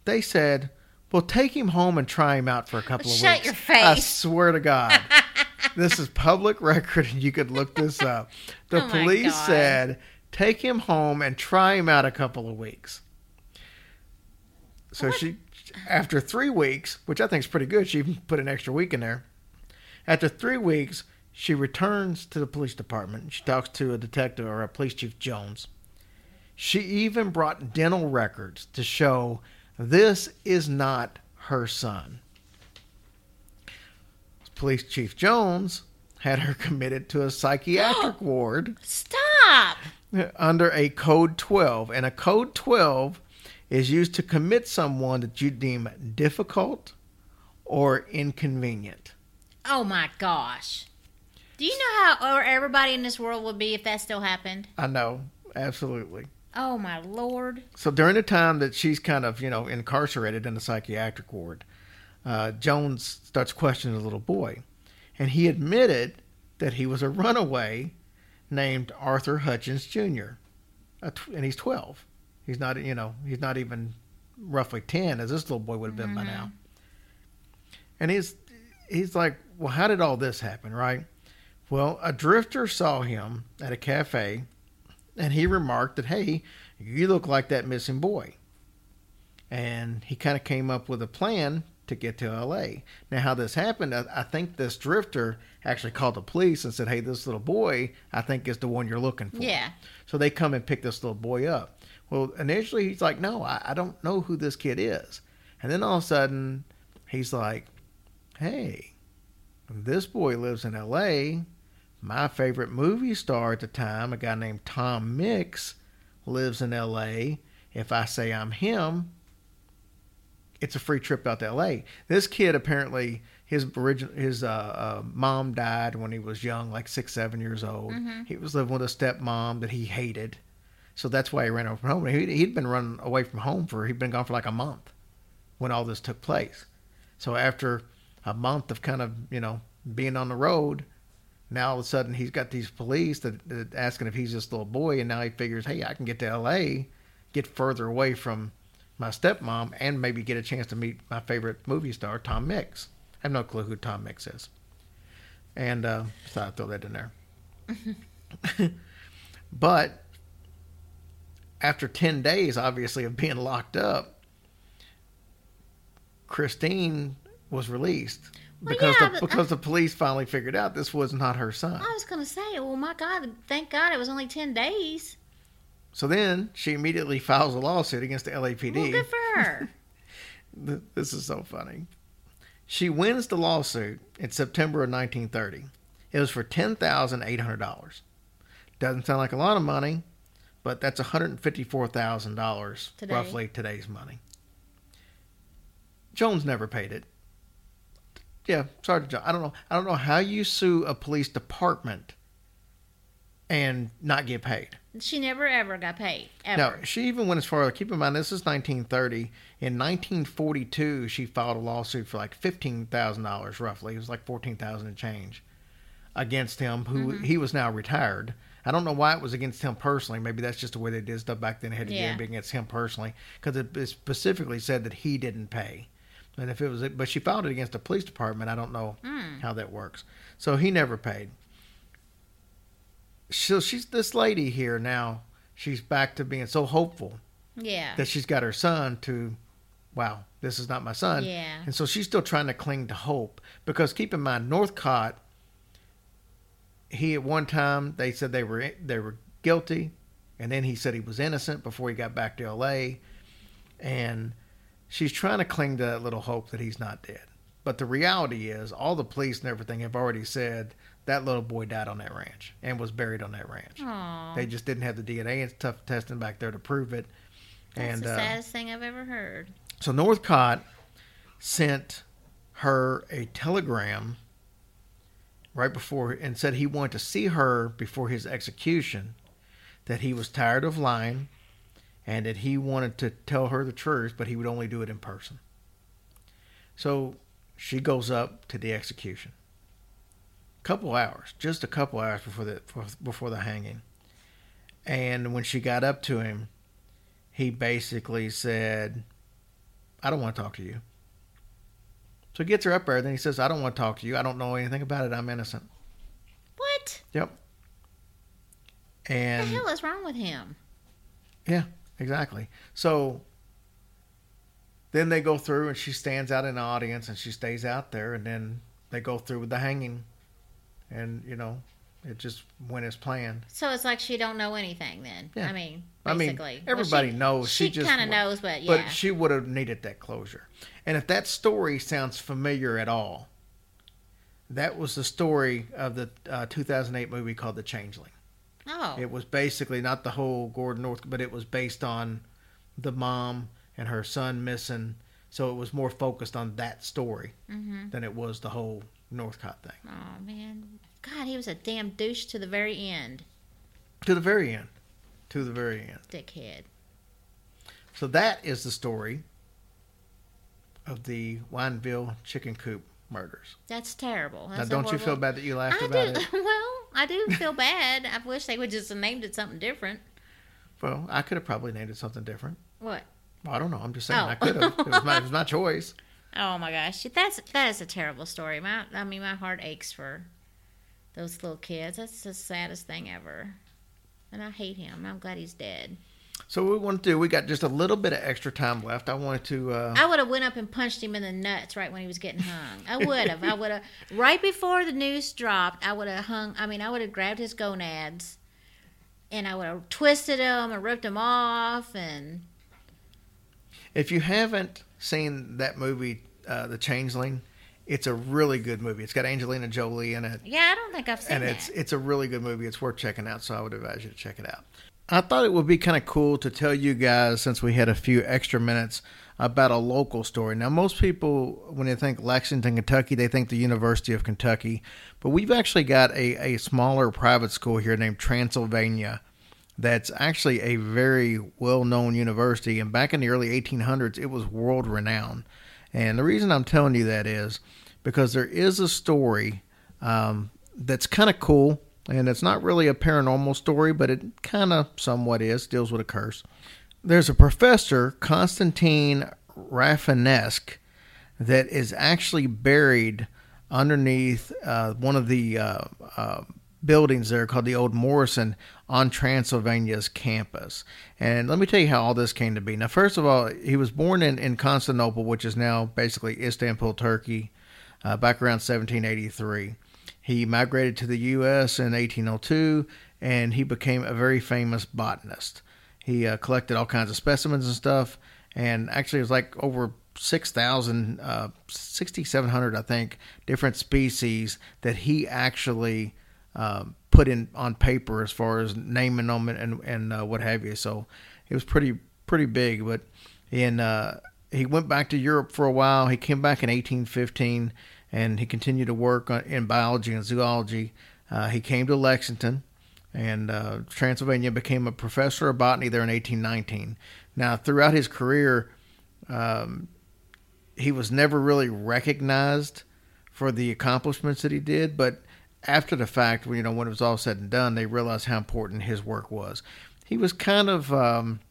They said, Well, take him home and try him out for a couple of Shut weeks. Shut your face. I swear to God. this is public record, and you could look this up. The Oh police said, Take him home and try him out a couple of weeks. So she, after three weeks, which I think is pretty good, she even put an extra week in there. After three weeks, she returns to the police department. She talks to a detective or a police chief Jones. She even brought dental records to show this is not her son. Police Chief Jones had her committed to a psychiatric ward stop. under a code 12 and a code 12 is used to commit someone that you deem difficult or inconvenient Oh my gosh. Do you know how or everybody in this world would be if that still happened? i know absolutely Oh my lord. so during the time that she's kind of you know incarcerated in the psychiatric ward uh, Jones starts questioning the little boy, and he admitted that he was a runaway named Arthur Hutchins Jr. a tw- and he's 12. He's not, you know, he's not even roughly 10 as this little boy would have been by now. And he's he's like, "Well, how did all this happen, right?" Well, a drifter saw him at a cafe and he remarked that, "Hey, you look like that missing boy." And he kind of came up with a plan to get to LA. Now, how this happened, I, I think this drifter actually called the police and said, "Hey, this little boy, I think is the one you're looking for." Yeah. So they come and pick this little boy up. Well, initially he's like, no, I, I don't know who this kid is. And then all of a sudden he's like, hey, this boy lives in LA. My favorite movie star at the time, a guy named Tom Mix, lives in LA. If I say I'm him, it's a free trip out to LA. This kid apparently his original his uh, uh, mom died when he was young, like six seven years old. He was living with a stepmom that he hated, so that's why he ran away from home. He, he'd been running away from home for he'd been gone for like a month when all this took place. So after a month of kind of you know being on the road, now all of a sudden he's got these police that, that asking if he's this little boy, and now he figures, hey, I can get to L.A., get further away from my stepmom, and maybe get a chance to meet my favorite movie star, Tom Mix. I have no clue who Tom Mix is, and uh, so I throw that in there. but after ten days, obviously of being locked up, Christine was released Well, because yeah, the, because the police finally figured out this was not her son. I was gonna say, well, my God, thank God it was only ten days. So then she immediately files a lawsuit against the LAPD. Well, good for her. This is so funny. She wins the lawsuit in September of 1930. It was for $10,800. Doesn't sound like a lot of money, but that's $154,000 roughly today's money. Jones never paid it. Yeah, sorry to Jones. I don't know. I don't know how you sue a police department and not get paid. she never ever got paid. Ever. No, she even went as far. Keep in mind, this is 1930. In 1942, she filed a lawsuit for like fifteen thousand dollars, roughly. It was like fourteen thousand and change, against him. Who Mm-hmm. he was now retired. I don't know why it was against him personally. Maybe that's just the way they did stuff back then. It had to Yeah. be against him personally because it specifically said that he didn't pay. And if it was, but she filed it against the police department. I don't know Hmm. how that works. So he never paid. So she's this lady here now. She's back to being so hopeful Yeah. that she's got her son to, wow, this is not my son. Yeah. And so she's still trying to cling to hope because keep in mind, Northcott, he at one time they said they were they were guilty, and then he said he was innocent before he got back to L.A. And she's trying to cling to that little hope that he's not dead. But the reality is, all the police and everything have already said that little boy died on that ranch and was buried on that ranch. Aw, They just didn't have the DNA and stuff testing back there to prove it. that's and the uh, saddest thing I've ever heard. so Northcott sent her a telegram right before and said he wanted to see her before his execution, that he was tired of lying and that he wanted to tell her the truth, but he would only do it in person. So she goes up to the execution. Couple hours, just a couple hours before the before the hanging. And when she got up to him, he basically said, I don't want to talk to you. So he gets her up there, then he says, I don't want to talk to you. I don't know anything about it. I'm innocent. What Yep. And what the hell is wrong with him? yeah, exactly. So then they go through and she stands out in the audience and she stays out there and then they go through with the hanging. And, you know, it just went as planned. So it's like she don't know anything then. Yeah. I mean, I mean, basically. everybody she, knows. She She, kind of knows, but yeah. But she would have needed that closure. And if that story sounds familiar at all, that was the story of the uh, 2008 movie called The Changeling. Oh, It was basically not the whole Gordon North, but it was based on the mom and her son missing. So it was more focused on that story hmm than it was the whole Northcott thing. oh man, God, he was a damn douche to the very end, To the very end. To the very end. dickhead. So that is the story of the Wineville chicken coop murders. That's terrible. Now, That's a don't you feel bad that you laughed I about do. it? Well, I do feel bad. I wish they would just have named it something different. Well, I could have probably named it something different. What? I don't know. I'm just saying Oh. I could have. It was my, it was my choice. Oh my gosh, that's that is a terrible story. My, I mean, my heart aches for those little kids. That's the saddest thing ever, and I hate him. I'm glad he's dead. So what we want to do, we got just a little bit of extra time left. I wanted to. Uh, I would have went up and punched him in the nuts right when he was getting hung. I would have. I would have right before the news dropped. I would have hung. I mean, I would have grabbed his gonads, and I would have twisted him and ripped him off. And if you haven't seen that movie, uh, The Changeling, it's a really good movie. It's got Angelina Jolie in it. yeah, I don't think I've seen it. and that. it's it's a really good movie. It's worth checking out. So I would advise you to check it out. I thought it would be kind of cool to tell you guys since we had a few extra minutes about a local story. Now, most people when they think Lexington, Kentucky, they think the University of Kentucky, but we've actually got a a smaller private school here named Transylvania. That's actually a very well known university. And back in the early 1800s, it was world renowned. And the reason I'm telling you that is because there is a story um, that's kind of cool. And it's not really a paranormal story, but it kind of somewhat is, deals with a curse. There's a professor, Constantine Rafinesque, that is actually buried underneath uh, one of the uh, uh, buildings there called the Old Morrison on Transylvania's campus. And let me tell you how all this came to be. Now, first of all, he was born in, in Constantinople, which is now basically Istanbul, Turkey, uh, back around 1783. He migrated to the U.S. in 1802, and he became a very famous botanist. He uh, collected all kinds of specimens and stuff, and actually, it was like over 6,000, uh, 6,700, I think, different species that he actually um, put in on paper as far as naming them and and, and uh, what have you. So it was pretty pretty big. But in uh, he went back to Europe for a while. He came back in 1815, and he continued to work in biology and zoology. Uh, he came to Lexington, and uh, Transylvania became a professor of botany there in 1819. Now, throughout his career, um, he was never really recognized for the accomplishments that he did, but after the fact, you know, when it was all said and done, they realized how important his work was. He was kind of, um,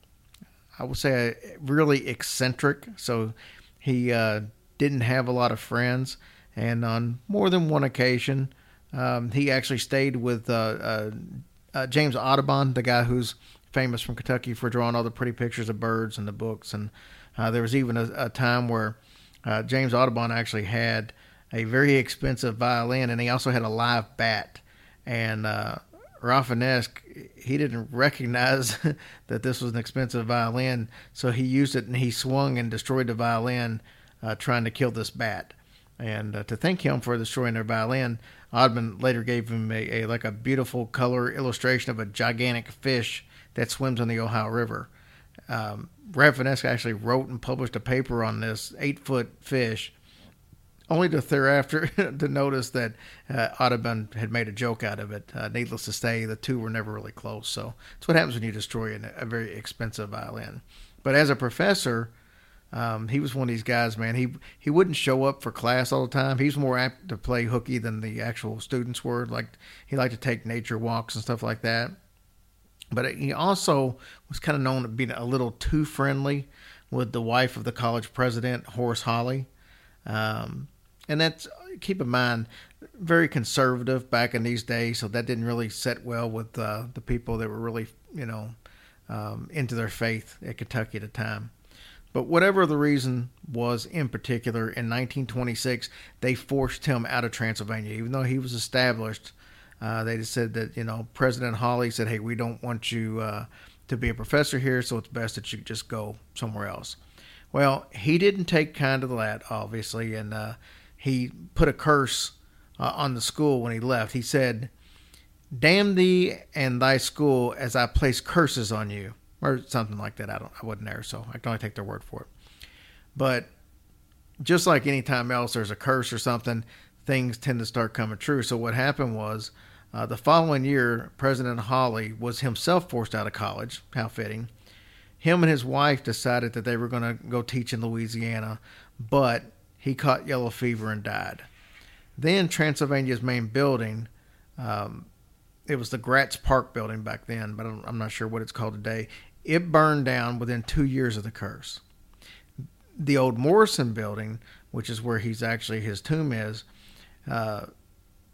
I would say, really eccentric. So he uh, didn't have a lot of friends, and on more than one occasion, um, he actually stayed with uh, uh, uh, James Audubon, the guy who's famous from Kentucky for drawing all the pretty pictures of birds in the books. And uh, there was even a, a time where uh, James Audubon actually had a very expensive violin, and he also had a live bat. And uh, he didn't recognize that this was an expensive violin, so he used it and he swung and destroyed the violin, uh, trying to kill this bat. And uh, to thank him for destroying their violin, Audubon later gave him a, a like a beautiful color illustration of a gigantic fish that swims in the Ohio River. Um, Rafinesque actually wrote and published a paper on this eight foot fish only to thereafter to notice that uh, Audubon had made a joke out of it. Uh, needless to say, the two were never really close. So it's what happens when you destroy a, a very expensive violin. But as a professor, um, he was one of these guys, man. He he wouldn't show up for class all the time. He was more apt to play hooky than the actual students were. Like he liked to take nature walks and stuff like that. But he also was kind of known to being a little too friendly with the wife of the college president, Horace Holley. Um, and that's keep in mind very conservative back in these days, so that didn't really set well with uh, the people that were really you know um, into their faith at Kentucky at the time. But whatever the reason was in particular, in 1926 they forced him out of Transylvania, even though he was established. Uh, they just said that you know President Holley said, "Hey, we don't want you uh, to be a professor here, so it's best that you just go somewhere else." Well, he didn't take kind of that, obviously, and uh, he put a curse uh, on the school when he left. He said, "Damn thee and thy school, as I place curses on you," or something like that. I don't, I wasn't there, so I can only take their word for it. But just like any time else, there's a curse or something, things tend to start coming true. So what happened was, uh, the following year, President Holley was himself forced out of college. How fitting him and his wife decided that they were going to go teach in Louisiana, but he caught yellow fever and died. Then Transylvania's main building, um, it was the Gratz Park building back then, but I'm not sure what it's called today. It burned down within two years of the curse. The old Morrison building, which is where he's actually his tomb is, uh,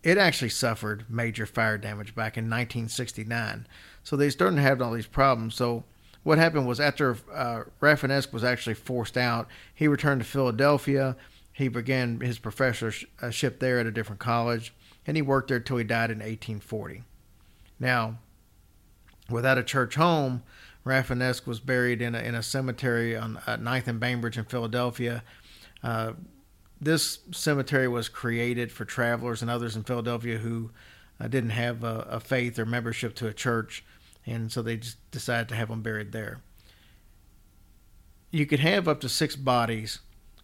it actually suffered major fire damage back in 1969. So they started having all these problems. So what happened was after uh, was actually forced out, he returned to Philadelphia. He began his professorship there at a different college, and he worked there until he died in 1840. Now, without a church home, Rafinesque was buried in a, in a cemetery on uh, 9th and Bainbridge in Philadelphia. Uh, this cemetery was created for travelers and others in Philadelphia who uh, didn't have a, a, faith or membership to a church, and so they just decided to have them buried there. You could have up to six bodies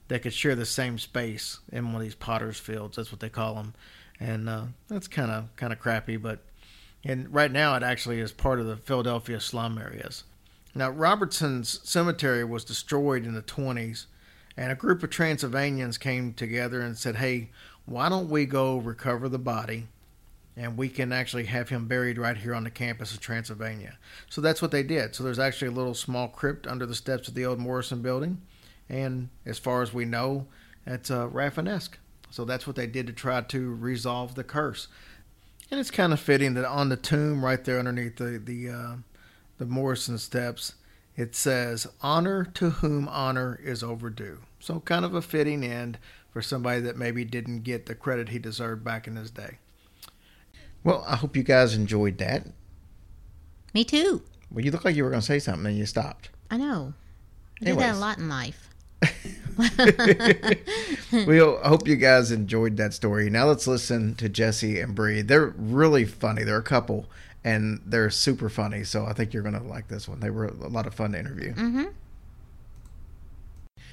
that could share the same space in one of these potter's fields. That's what they call them, and uh, that's kind of kind of crappy. But and right now it actually is part of the Philadelphia slum areas. Now Robertson's cemetery was destroyed in the 20s, and a group of Transylvanians came together and said, "Hey, why don't we go recover the body?" and we can actually have him buried right here on the campus of Transylvania. So that's what they did. So there's actually a little small crypt under the steps of the old Morrison building, and as far as we know, it's uh, Rafinesque. So that's what they did to try to resolve the curse. And it's kind of fitting that on the tomb right there underneath the the uh, the Morrison steps, it says "Honor to whom honor is overdue." So kind of a fitting end for somebody that maybe didn't get the credit he deserved back in his day. Well, I hope you guys enjoyed that. Me too. Well, you look like you were going to say something and you stopped. I know. I do that a lot in life. I hope you guys enjoyed that story. Now let's listen to Jesse and Bree. They're really funny. They're a couple, and they're super funny. So I think you're going to like this one. They were a lot of fun to interview. Mm-hmm.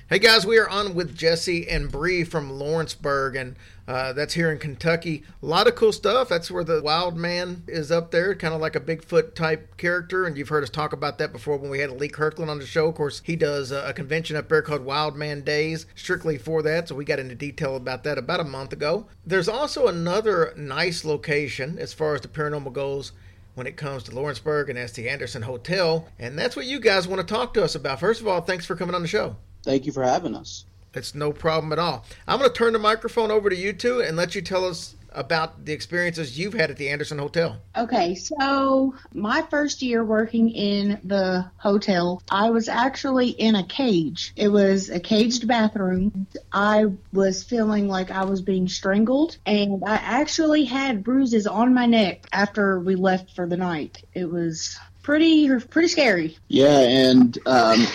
Hey guys, we are on with Jesse and Bree from Lawrenceburg, and uh, that's here in Kentucky. A lot of cool stuff. That's where the wild man is up there, kind of like a Bigfoot type character. And you've heard us talk about that before when we had Lee Kirkland on the show. Of course, he does a convention up there called Wild Man Days, strictly for that. So we got into detail about that about a month ago. There's also another nice location as far as the paranormal goes when it comes to Lawrenceburg, and the Anderson Hotel. And that's what you guys want to talk to us about. First of all, thanks for coming on the show. Thank you for having us. It's no problem at all. I'm going to turn the microphone over to you two and let you tell us about the experiences you've had at the Anderson Hotel. Okay, so my first year working in the hotel, I was actually in a cage. It was a caged bathroom. I was feeling like I was being strangled, and I actually had bruises on my neck after we left for the night. It was pretty pretty scary. Yeah, and um,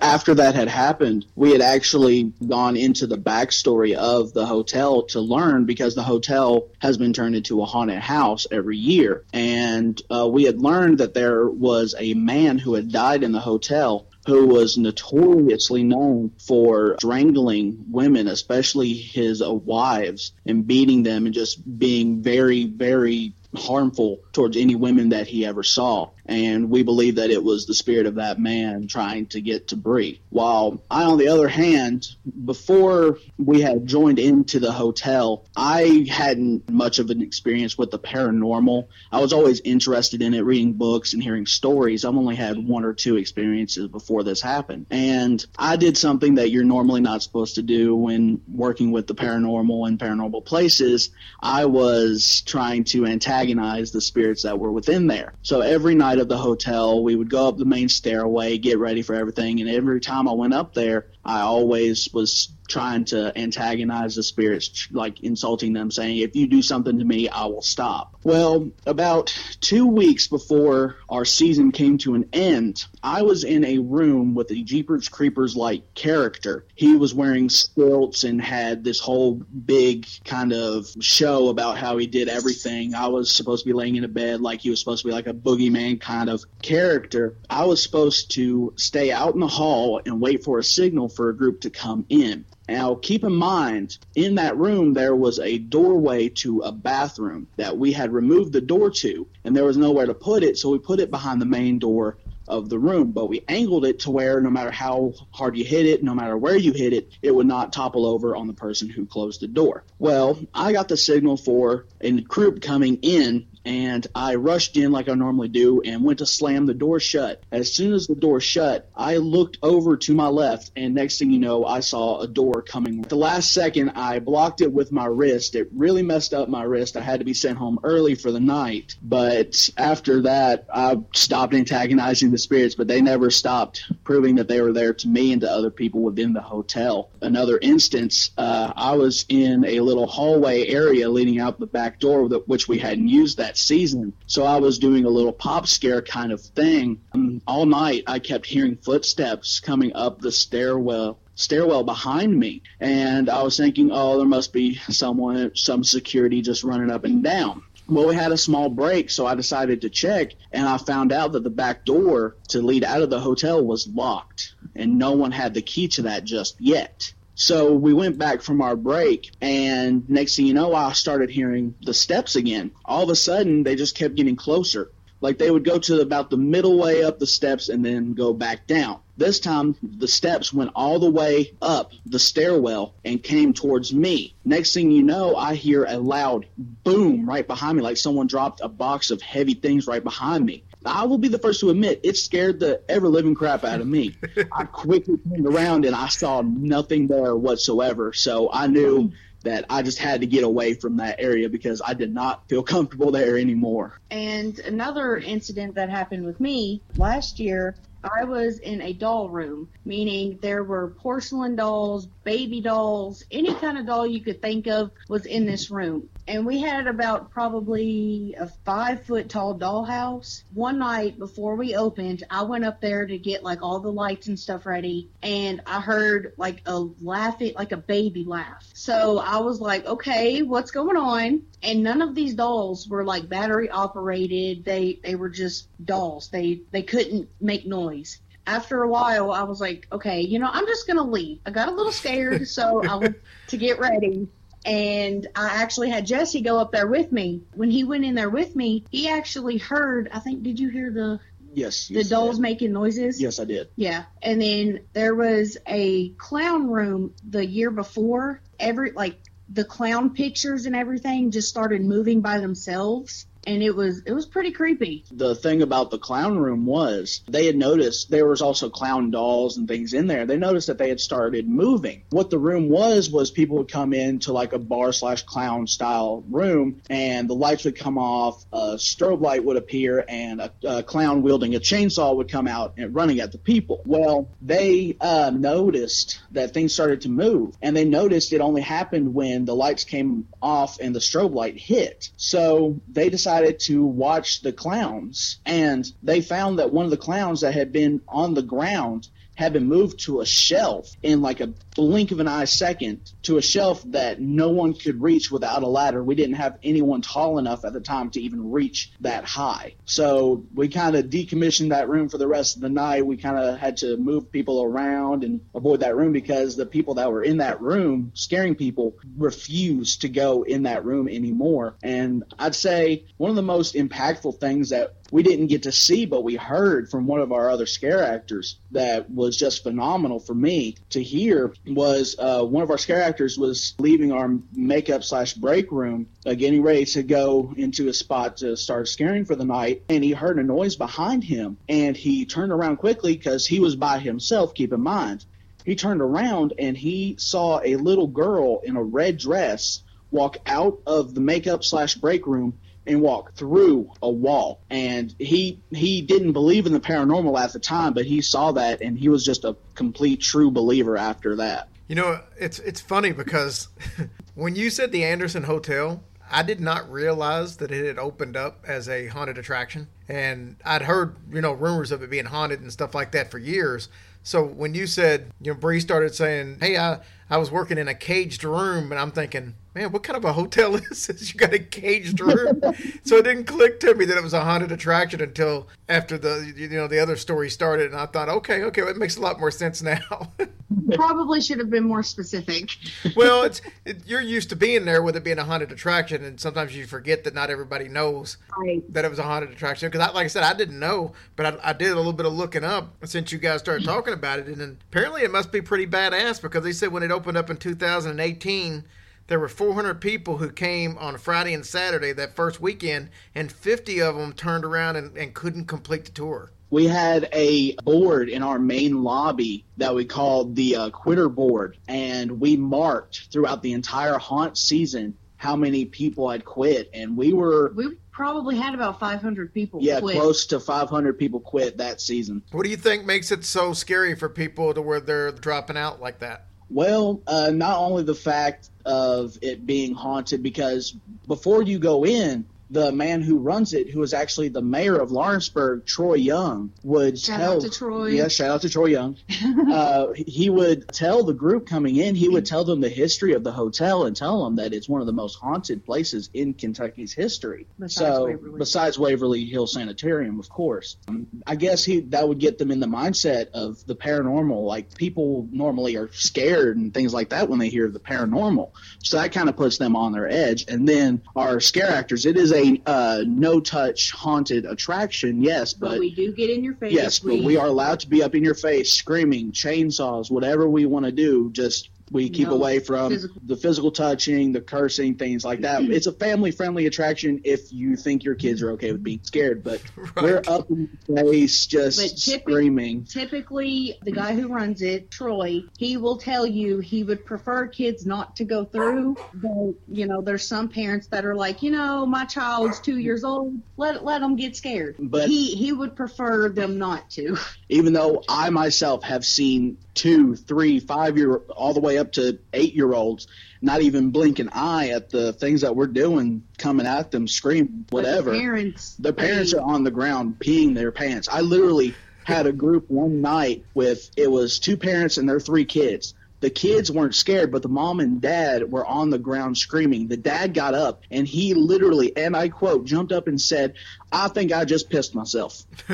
after that had happened, we had actually gone into the backstory of the hotel to learn because the hotel has been turned into a haunted house every year, and uh, we had learned that there was a man who had died in the hotel who was notoriously known for strangling women, especially his wives, and beating them and just being very, very harmful towards any women that he ever saw. And we believe that it was the spirit of that man trying to get to Bree. While I, on the other hand, before we had joined into the hotel, I hadn't much of an experience with the paranormal. I was always interested in it, reading books and hearing stories. I've only had one or two experiences before this happened. And I did something that you're normally not supposed to do when working with the paranormal and paranormal places. I was trying to antagonize the spirits that were within there. So every night of the hotel, we would go up the main stairway, get ready for everything, and every time I went up there, I always was trying to antagonize the spirits, like insulting them, saying, If you do something to me, I will stop. Well, about two weeks before our season came to an end, I was in a room with a Jeepers Creepers like character. He was wearing stilts and had this whole big kind of show about how he did everything. I was supposed to be laying in a bed like he was supposed to be like a boogeyman kind of character. I was supposed to stay out in the hall and wait for a signal for a group to come in. Now, keep in mind, in that room, there was a doorway to a bathroom that we had removed the door to, and there was nowhere to put it, so we put it behind the main door of the room, but we angled it to where no matter how hard you hit it, no matter where you hit it, it would not topple over on the person who closed the door. Well, I got the signal for a group coming in and I rushed in like I normally do and went to slam the door shut. As soon as the door shut, I looked over to my left, and next thing you know, I saw a door coming. At the last second, I blocked it with my wrist. It really messed up my wrist. I had to be sent home early for the night. But after that, I stopped antagonizing the spirits, but they never stopped proving that they were there to me and to other people within the hotel. Another instance, uh, I was in a little hallway area leading out the back door, which we hadn't used that season. So I was doing a little pop scare kind of thing. Um, all night, I kept hearing footsteps coming up the stairwell stairwell behind me and i was thinking oh there must be someone some security just running up and down well, we had a small break, so I decided to check, and I found out that the back door to lead out of the hotel was locked, and no one had the key to that just yet. So we went back from our break, and next thing you know, I started hearing the steps again. All of a sudden, they just kept getting closer. Like they would go to about the middle way up the steps and then go back down. This time, the steps went all the way up the stairwell and came towards me. Next thing you know, I hear a loud boom right behind me, like someone dropped a box of heavy things right behind me. I will be the first to admit it scared the ever living crap out of me. I quickly turned around and I saw nothing there whatsoever. So I knew that I just had to get away from that area because I did not feel comfortable there anymore. And another incident that happened with me last year, I was in a doll room, meaning there were porcelain dolls, baby dolls, any kind of doll you could think of was in this room and we had about probably a five foot tall dollhouse. One night before we opened, I went up there to get like all the lights and stuff ready, and I heard like a laughing, like a baby laugh. So I was like, okay, what's going on? And none of these dolls were like battery operated. They they were just dolls. They they couldn't make noise after a while, I was like, okay, you know, I'm just gonna leave. I got a little scared, so I went to get ready and I actually had Jesse go up there with me. When he went in there with me, he actually heard. I think did you hear the Yes. The dolls making noises? Yes, I did. Yeah. And then there was a clown room the year before. Every like the clown pictures and everything just started moving by themselves and it was it was pretty creepy. The thing about the clown room was they had noticed there was also clown dolls and things in there. They noticed that they had started moving. What the room was was people would come into like a bar slash clown style room, and the lights would come off, a strobe light would appear, and a, a clown wielding a chainsaw would come out and running at the people. Well, they uh, noticed that things started to move, and they noticed it only happened when the lights came off and the strobe light hit. So they decided decided to watch the clowns, and they found that one of the clowns that had been on the ground had been moved to a shelf in like a blink of an eye second to a shelf that no one could reach without a ladder. We didn't have anyone tall enough at the time to even reach that high. So we kind of decommissioned that room for the rest of the night. We kind of had to move people around and avoid that room because the people that were in that room scaring people refused to go in that room anymore. And I'd say one of the most impactful things that we didn't get to see, but we heard from one of our other scare actors that was just phenomenal for me to hear was uh, one of our scare actors was leaving our makeup slash break room, uh, getting ready to go into a spot to start scaring for the night, and he heard a noise behind him, and he turned around quickly because he was by himself. Keep in mind, he turned around and he saw a little girl in a red dress walk out of the makeup slash break room and walk through a wall. And he he didn't believe in the paranormal at the time, but he saw that and he was just a complete true believer after that. You know, it's it's funny because when you said the Anderson Hotel, I did not realize that it had opened up as a haunted attraction. And I'd heard, you know, rumors of it being haunted and stuff like that for years. So when you said, you know, Bree started saying, "Hey, I I was working in a caged room," and I'm thinking, man, what kind of a hotel is this? You got a caged room. so it didn't click to me that it was a haunted attraction until after the you know the other story started, and I thought, okay, okay, well, it makes a lot more sense now. Probably should have been more specific. well, it's it, you're used to being there with it being a haunted attraction, and sometimes you forget that not everybody knows Right. that it was a haunted attraction. Because, I, like I said, I didn't know, but I, I did a little bit of looking up since you guys started talking about it, and then apparently it must be pretty badass because they said when it opened up in 2018. There were 400 people who came on Friday and Saturday that first weekend, and 50 of them turned around and, and couldn't complete the tour. we had a board in our main lobby that we called the uh, quitter board and we marked throughout the entire haunt season how many people had quit and we were We probably had about 500 people yeah quit. close to 500 people quit that season What do you think makes it so scary for people to where they're dropping out like that? Well uh, not only the fact of it being haunted because before you go in the man who runs it, who is actually the mayor of Lawrenceburg, Troy Young, would Shout tell. out to Troy. Yeah, shout out to Troy Young. uh, he would tell the group coming in, he would tell them the history of the hotel and tell them that it's one of the most haunted places in Kentucky's history. Besides so, Waverly. besides Waverly Hill Sanitarium, of course. Um, I guess he that would get them in the mindset of the paranormal. Like people normally are scared and things like that when they hear the paranormal. So that kind of puts them on their edge. And then our scare actors, it is a uh, no touch haunted attraction, yes, but, but we do get in your face. Yes, but we are allowed to be up in your face, screaming, chainsaws, whatever we want to do. Just we keep No away from physical- the physical touching, the cursing, things like that. Mm-hmm. it's a family-friendly attraction if you think your kids are okay with being scared. But we're up in the face, just screaming. Typically, the guy who runs it, Troy, he will tell you he would prefer kids not to go through. But you know, there's some parents that are like, you know, my child's two years old, let let them get scared. But- he he would prefer them not to. Even though I myself have seen two, three, five year, all the way up to eight year olds, not even blink an eye at the things that we're doing, coming at them, screaming, whatever. But the parents, The parents are on the ground peeing their pants. I literally had a group one night with it was two parents and their three kids. The kids weren't scared, but the mom and dad were on the ground screaming. The dad got up and he literally, and I quote, jumped up and said, I think I just pissed myself.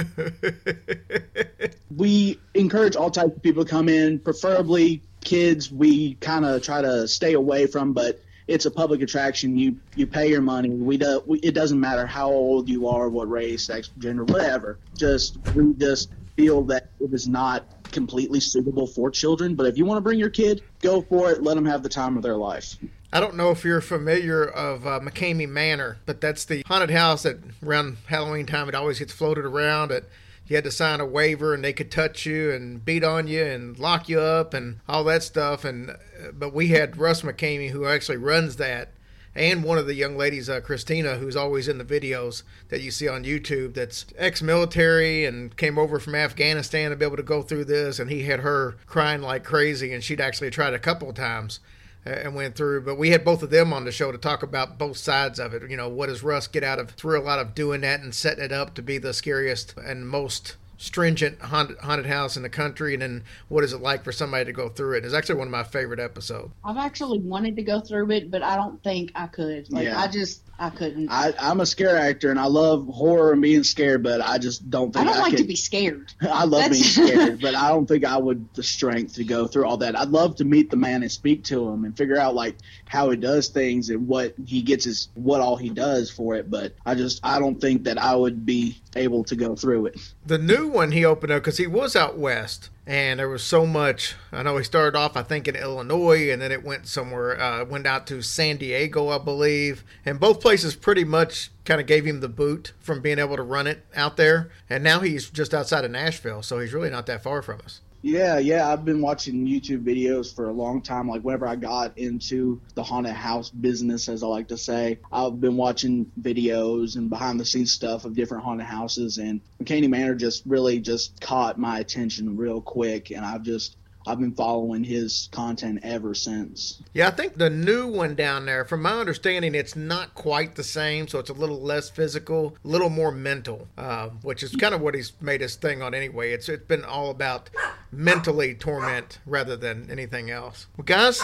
we encourage all types of people to come in, preferably kids. We kind of try to stay away from, but it's a public attraction. You you pay your money. We do. We, it doesn't matter how old you are, what race, sex, gender, whatever. Just we just feel that it is not completely suitable for children. But if you want to bring your kid, go for it. Let them have the time of their life. I don't know if you're familiar of uh, McCamey Manor, but that's the haunted house that around Halloween time it always gets floated around. It you had to sign a waiver and they could touch you and beat on you and lock you up and all that stuff. And but we had Russ McCamey who actually runs that. And one of the young ladies, uh, Christina, who's always in the videos that you see on YouTube, that's ex-military and came over from Afghanistan to be able to go through this. And he had her crying like crazy, and she'd actually tried a couple times and went through. But we had both of them on the show to talk about both sides of it. You know, what does Russ get out of thrill out of doing that and setting it up to be the scariest and most stringent haunted, haunted house in the country, and then what is it like for somebody to go through it? It's actually one of my favorite episodes. I've actually wanted to go through it, but I don't think I could. Like Yeah. I just I couldn't. I, I'm a scare actor and I love horror and being scared, but I just don't think I don't like could. to be scared. I love being scared, but I don't think I would the strength to go through all that. I'd love to meet the man and speak to him and figure out like how he does things and what he gets his what all he does for it. But I just I don't think that I would be able to go through it. The new one he opened up because he was out west, and there was so much. I know he started off, I think, in Illinois, and then it went somewhere, uh, went out to San Diego, I believe, and both places pretty much kind of gave him the boot from being able to run it out there. And now he's just outside of Nashville, so he's really not that far from us. Yeah, yeah, I've been watching YouTube videos for a long time. Like whenever I got into the haunted house business, as I like to say, I've been watching videos and behind the scenes stuff of different haunted houses. And McCamey Manor just really just caught my attention real quick, and I've just I've been following his content ever since. Yeah, I think the new one down there, from my understanding, it's not quite the same. So it's a little less physical, a little more mental, uh, which is kind of what he's made his thing on anyway. It's it's been all about mentally torment rather than anything else. Well, guys,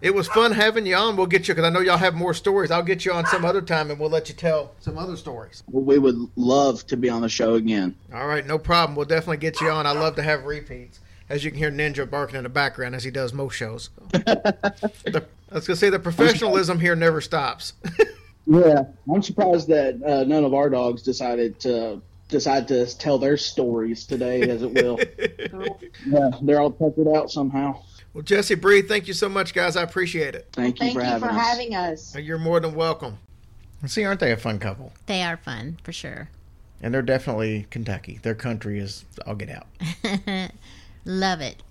it was fun having you on. We'll get you because I know y'all have more stories. I'll get you on some other time and we'll let you tell some other stories. We would love to be on the show again. All right, no problem. We'll definitely get you on. I love to have repeats. As you can hear Ninja barking in the background as he does most shows. the, I was gonna say the professionalism here never stops. yeah, I'm surprised that uh, none of our dogs decided to decide to tell their stories today, as it will. yeah, they're all tuckered out somehow. Well, Jesse Bree, thank you so much, guys. I appreciate it. Thank you Thank for you having for us. having us. You're more than welcome. See, aren't they a fun couple? They are fun for sure. And they're definitely Kentucky. Their country is, I'll get out. Love it.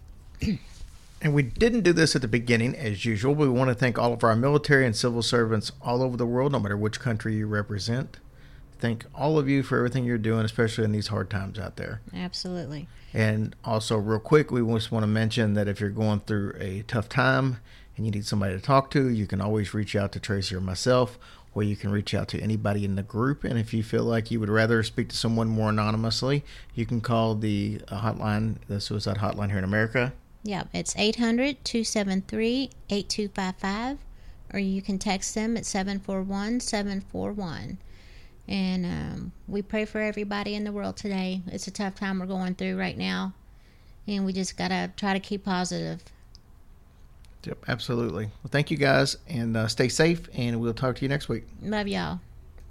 And we didn't do this at the beginning, as usual. We want to thank all of our military and civil servants all over the world, no matter which country you represent. Thank all of you for everything you're doing, especially in these hard times out there. Absolutely. And also, real quick, we just want to mention that if you're going through a tough time and you need somebody to talk to, you can always reach out to Tracy or myself, or you can reach out to anybody in the group. And if you feel like you would rather speak to someone more anonymously, you can call the uh, hotline, the suicide hotline here in America. Yep, it's 800 273 8255, or you can text them at 741 741. And um, we pray for everybody in the world today. It's a tough time we're going through right now, and we just got to try to keep positive. Yep, absolutely. Well, thank you guys, and uh, stay safe, and we'll talk to you next week. Love y'all.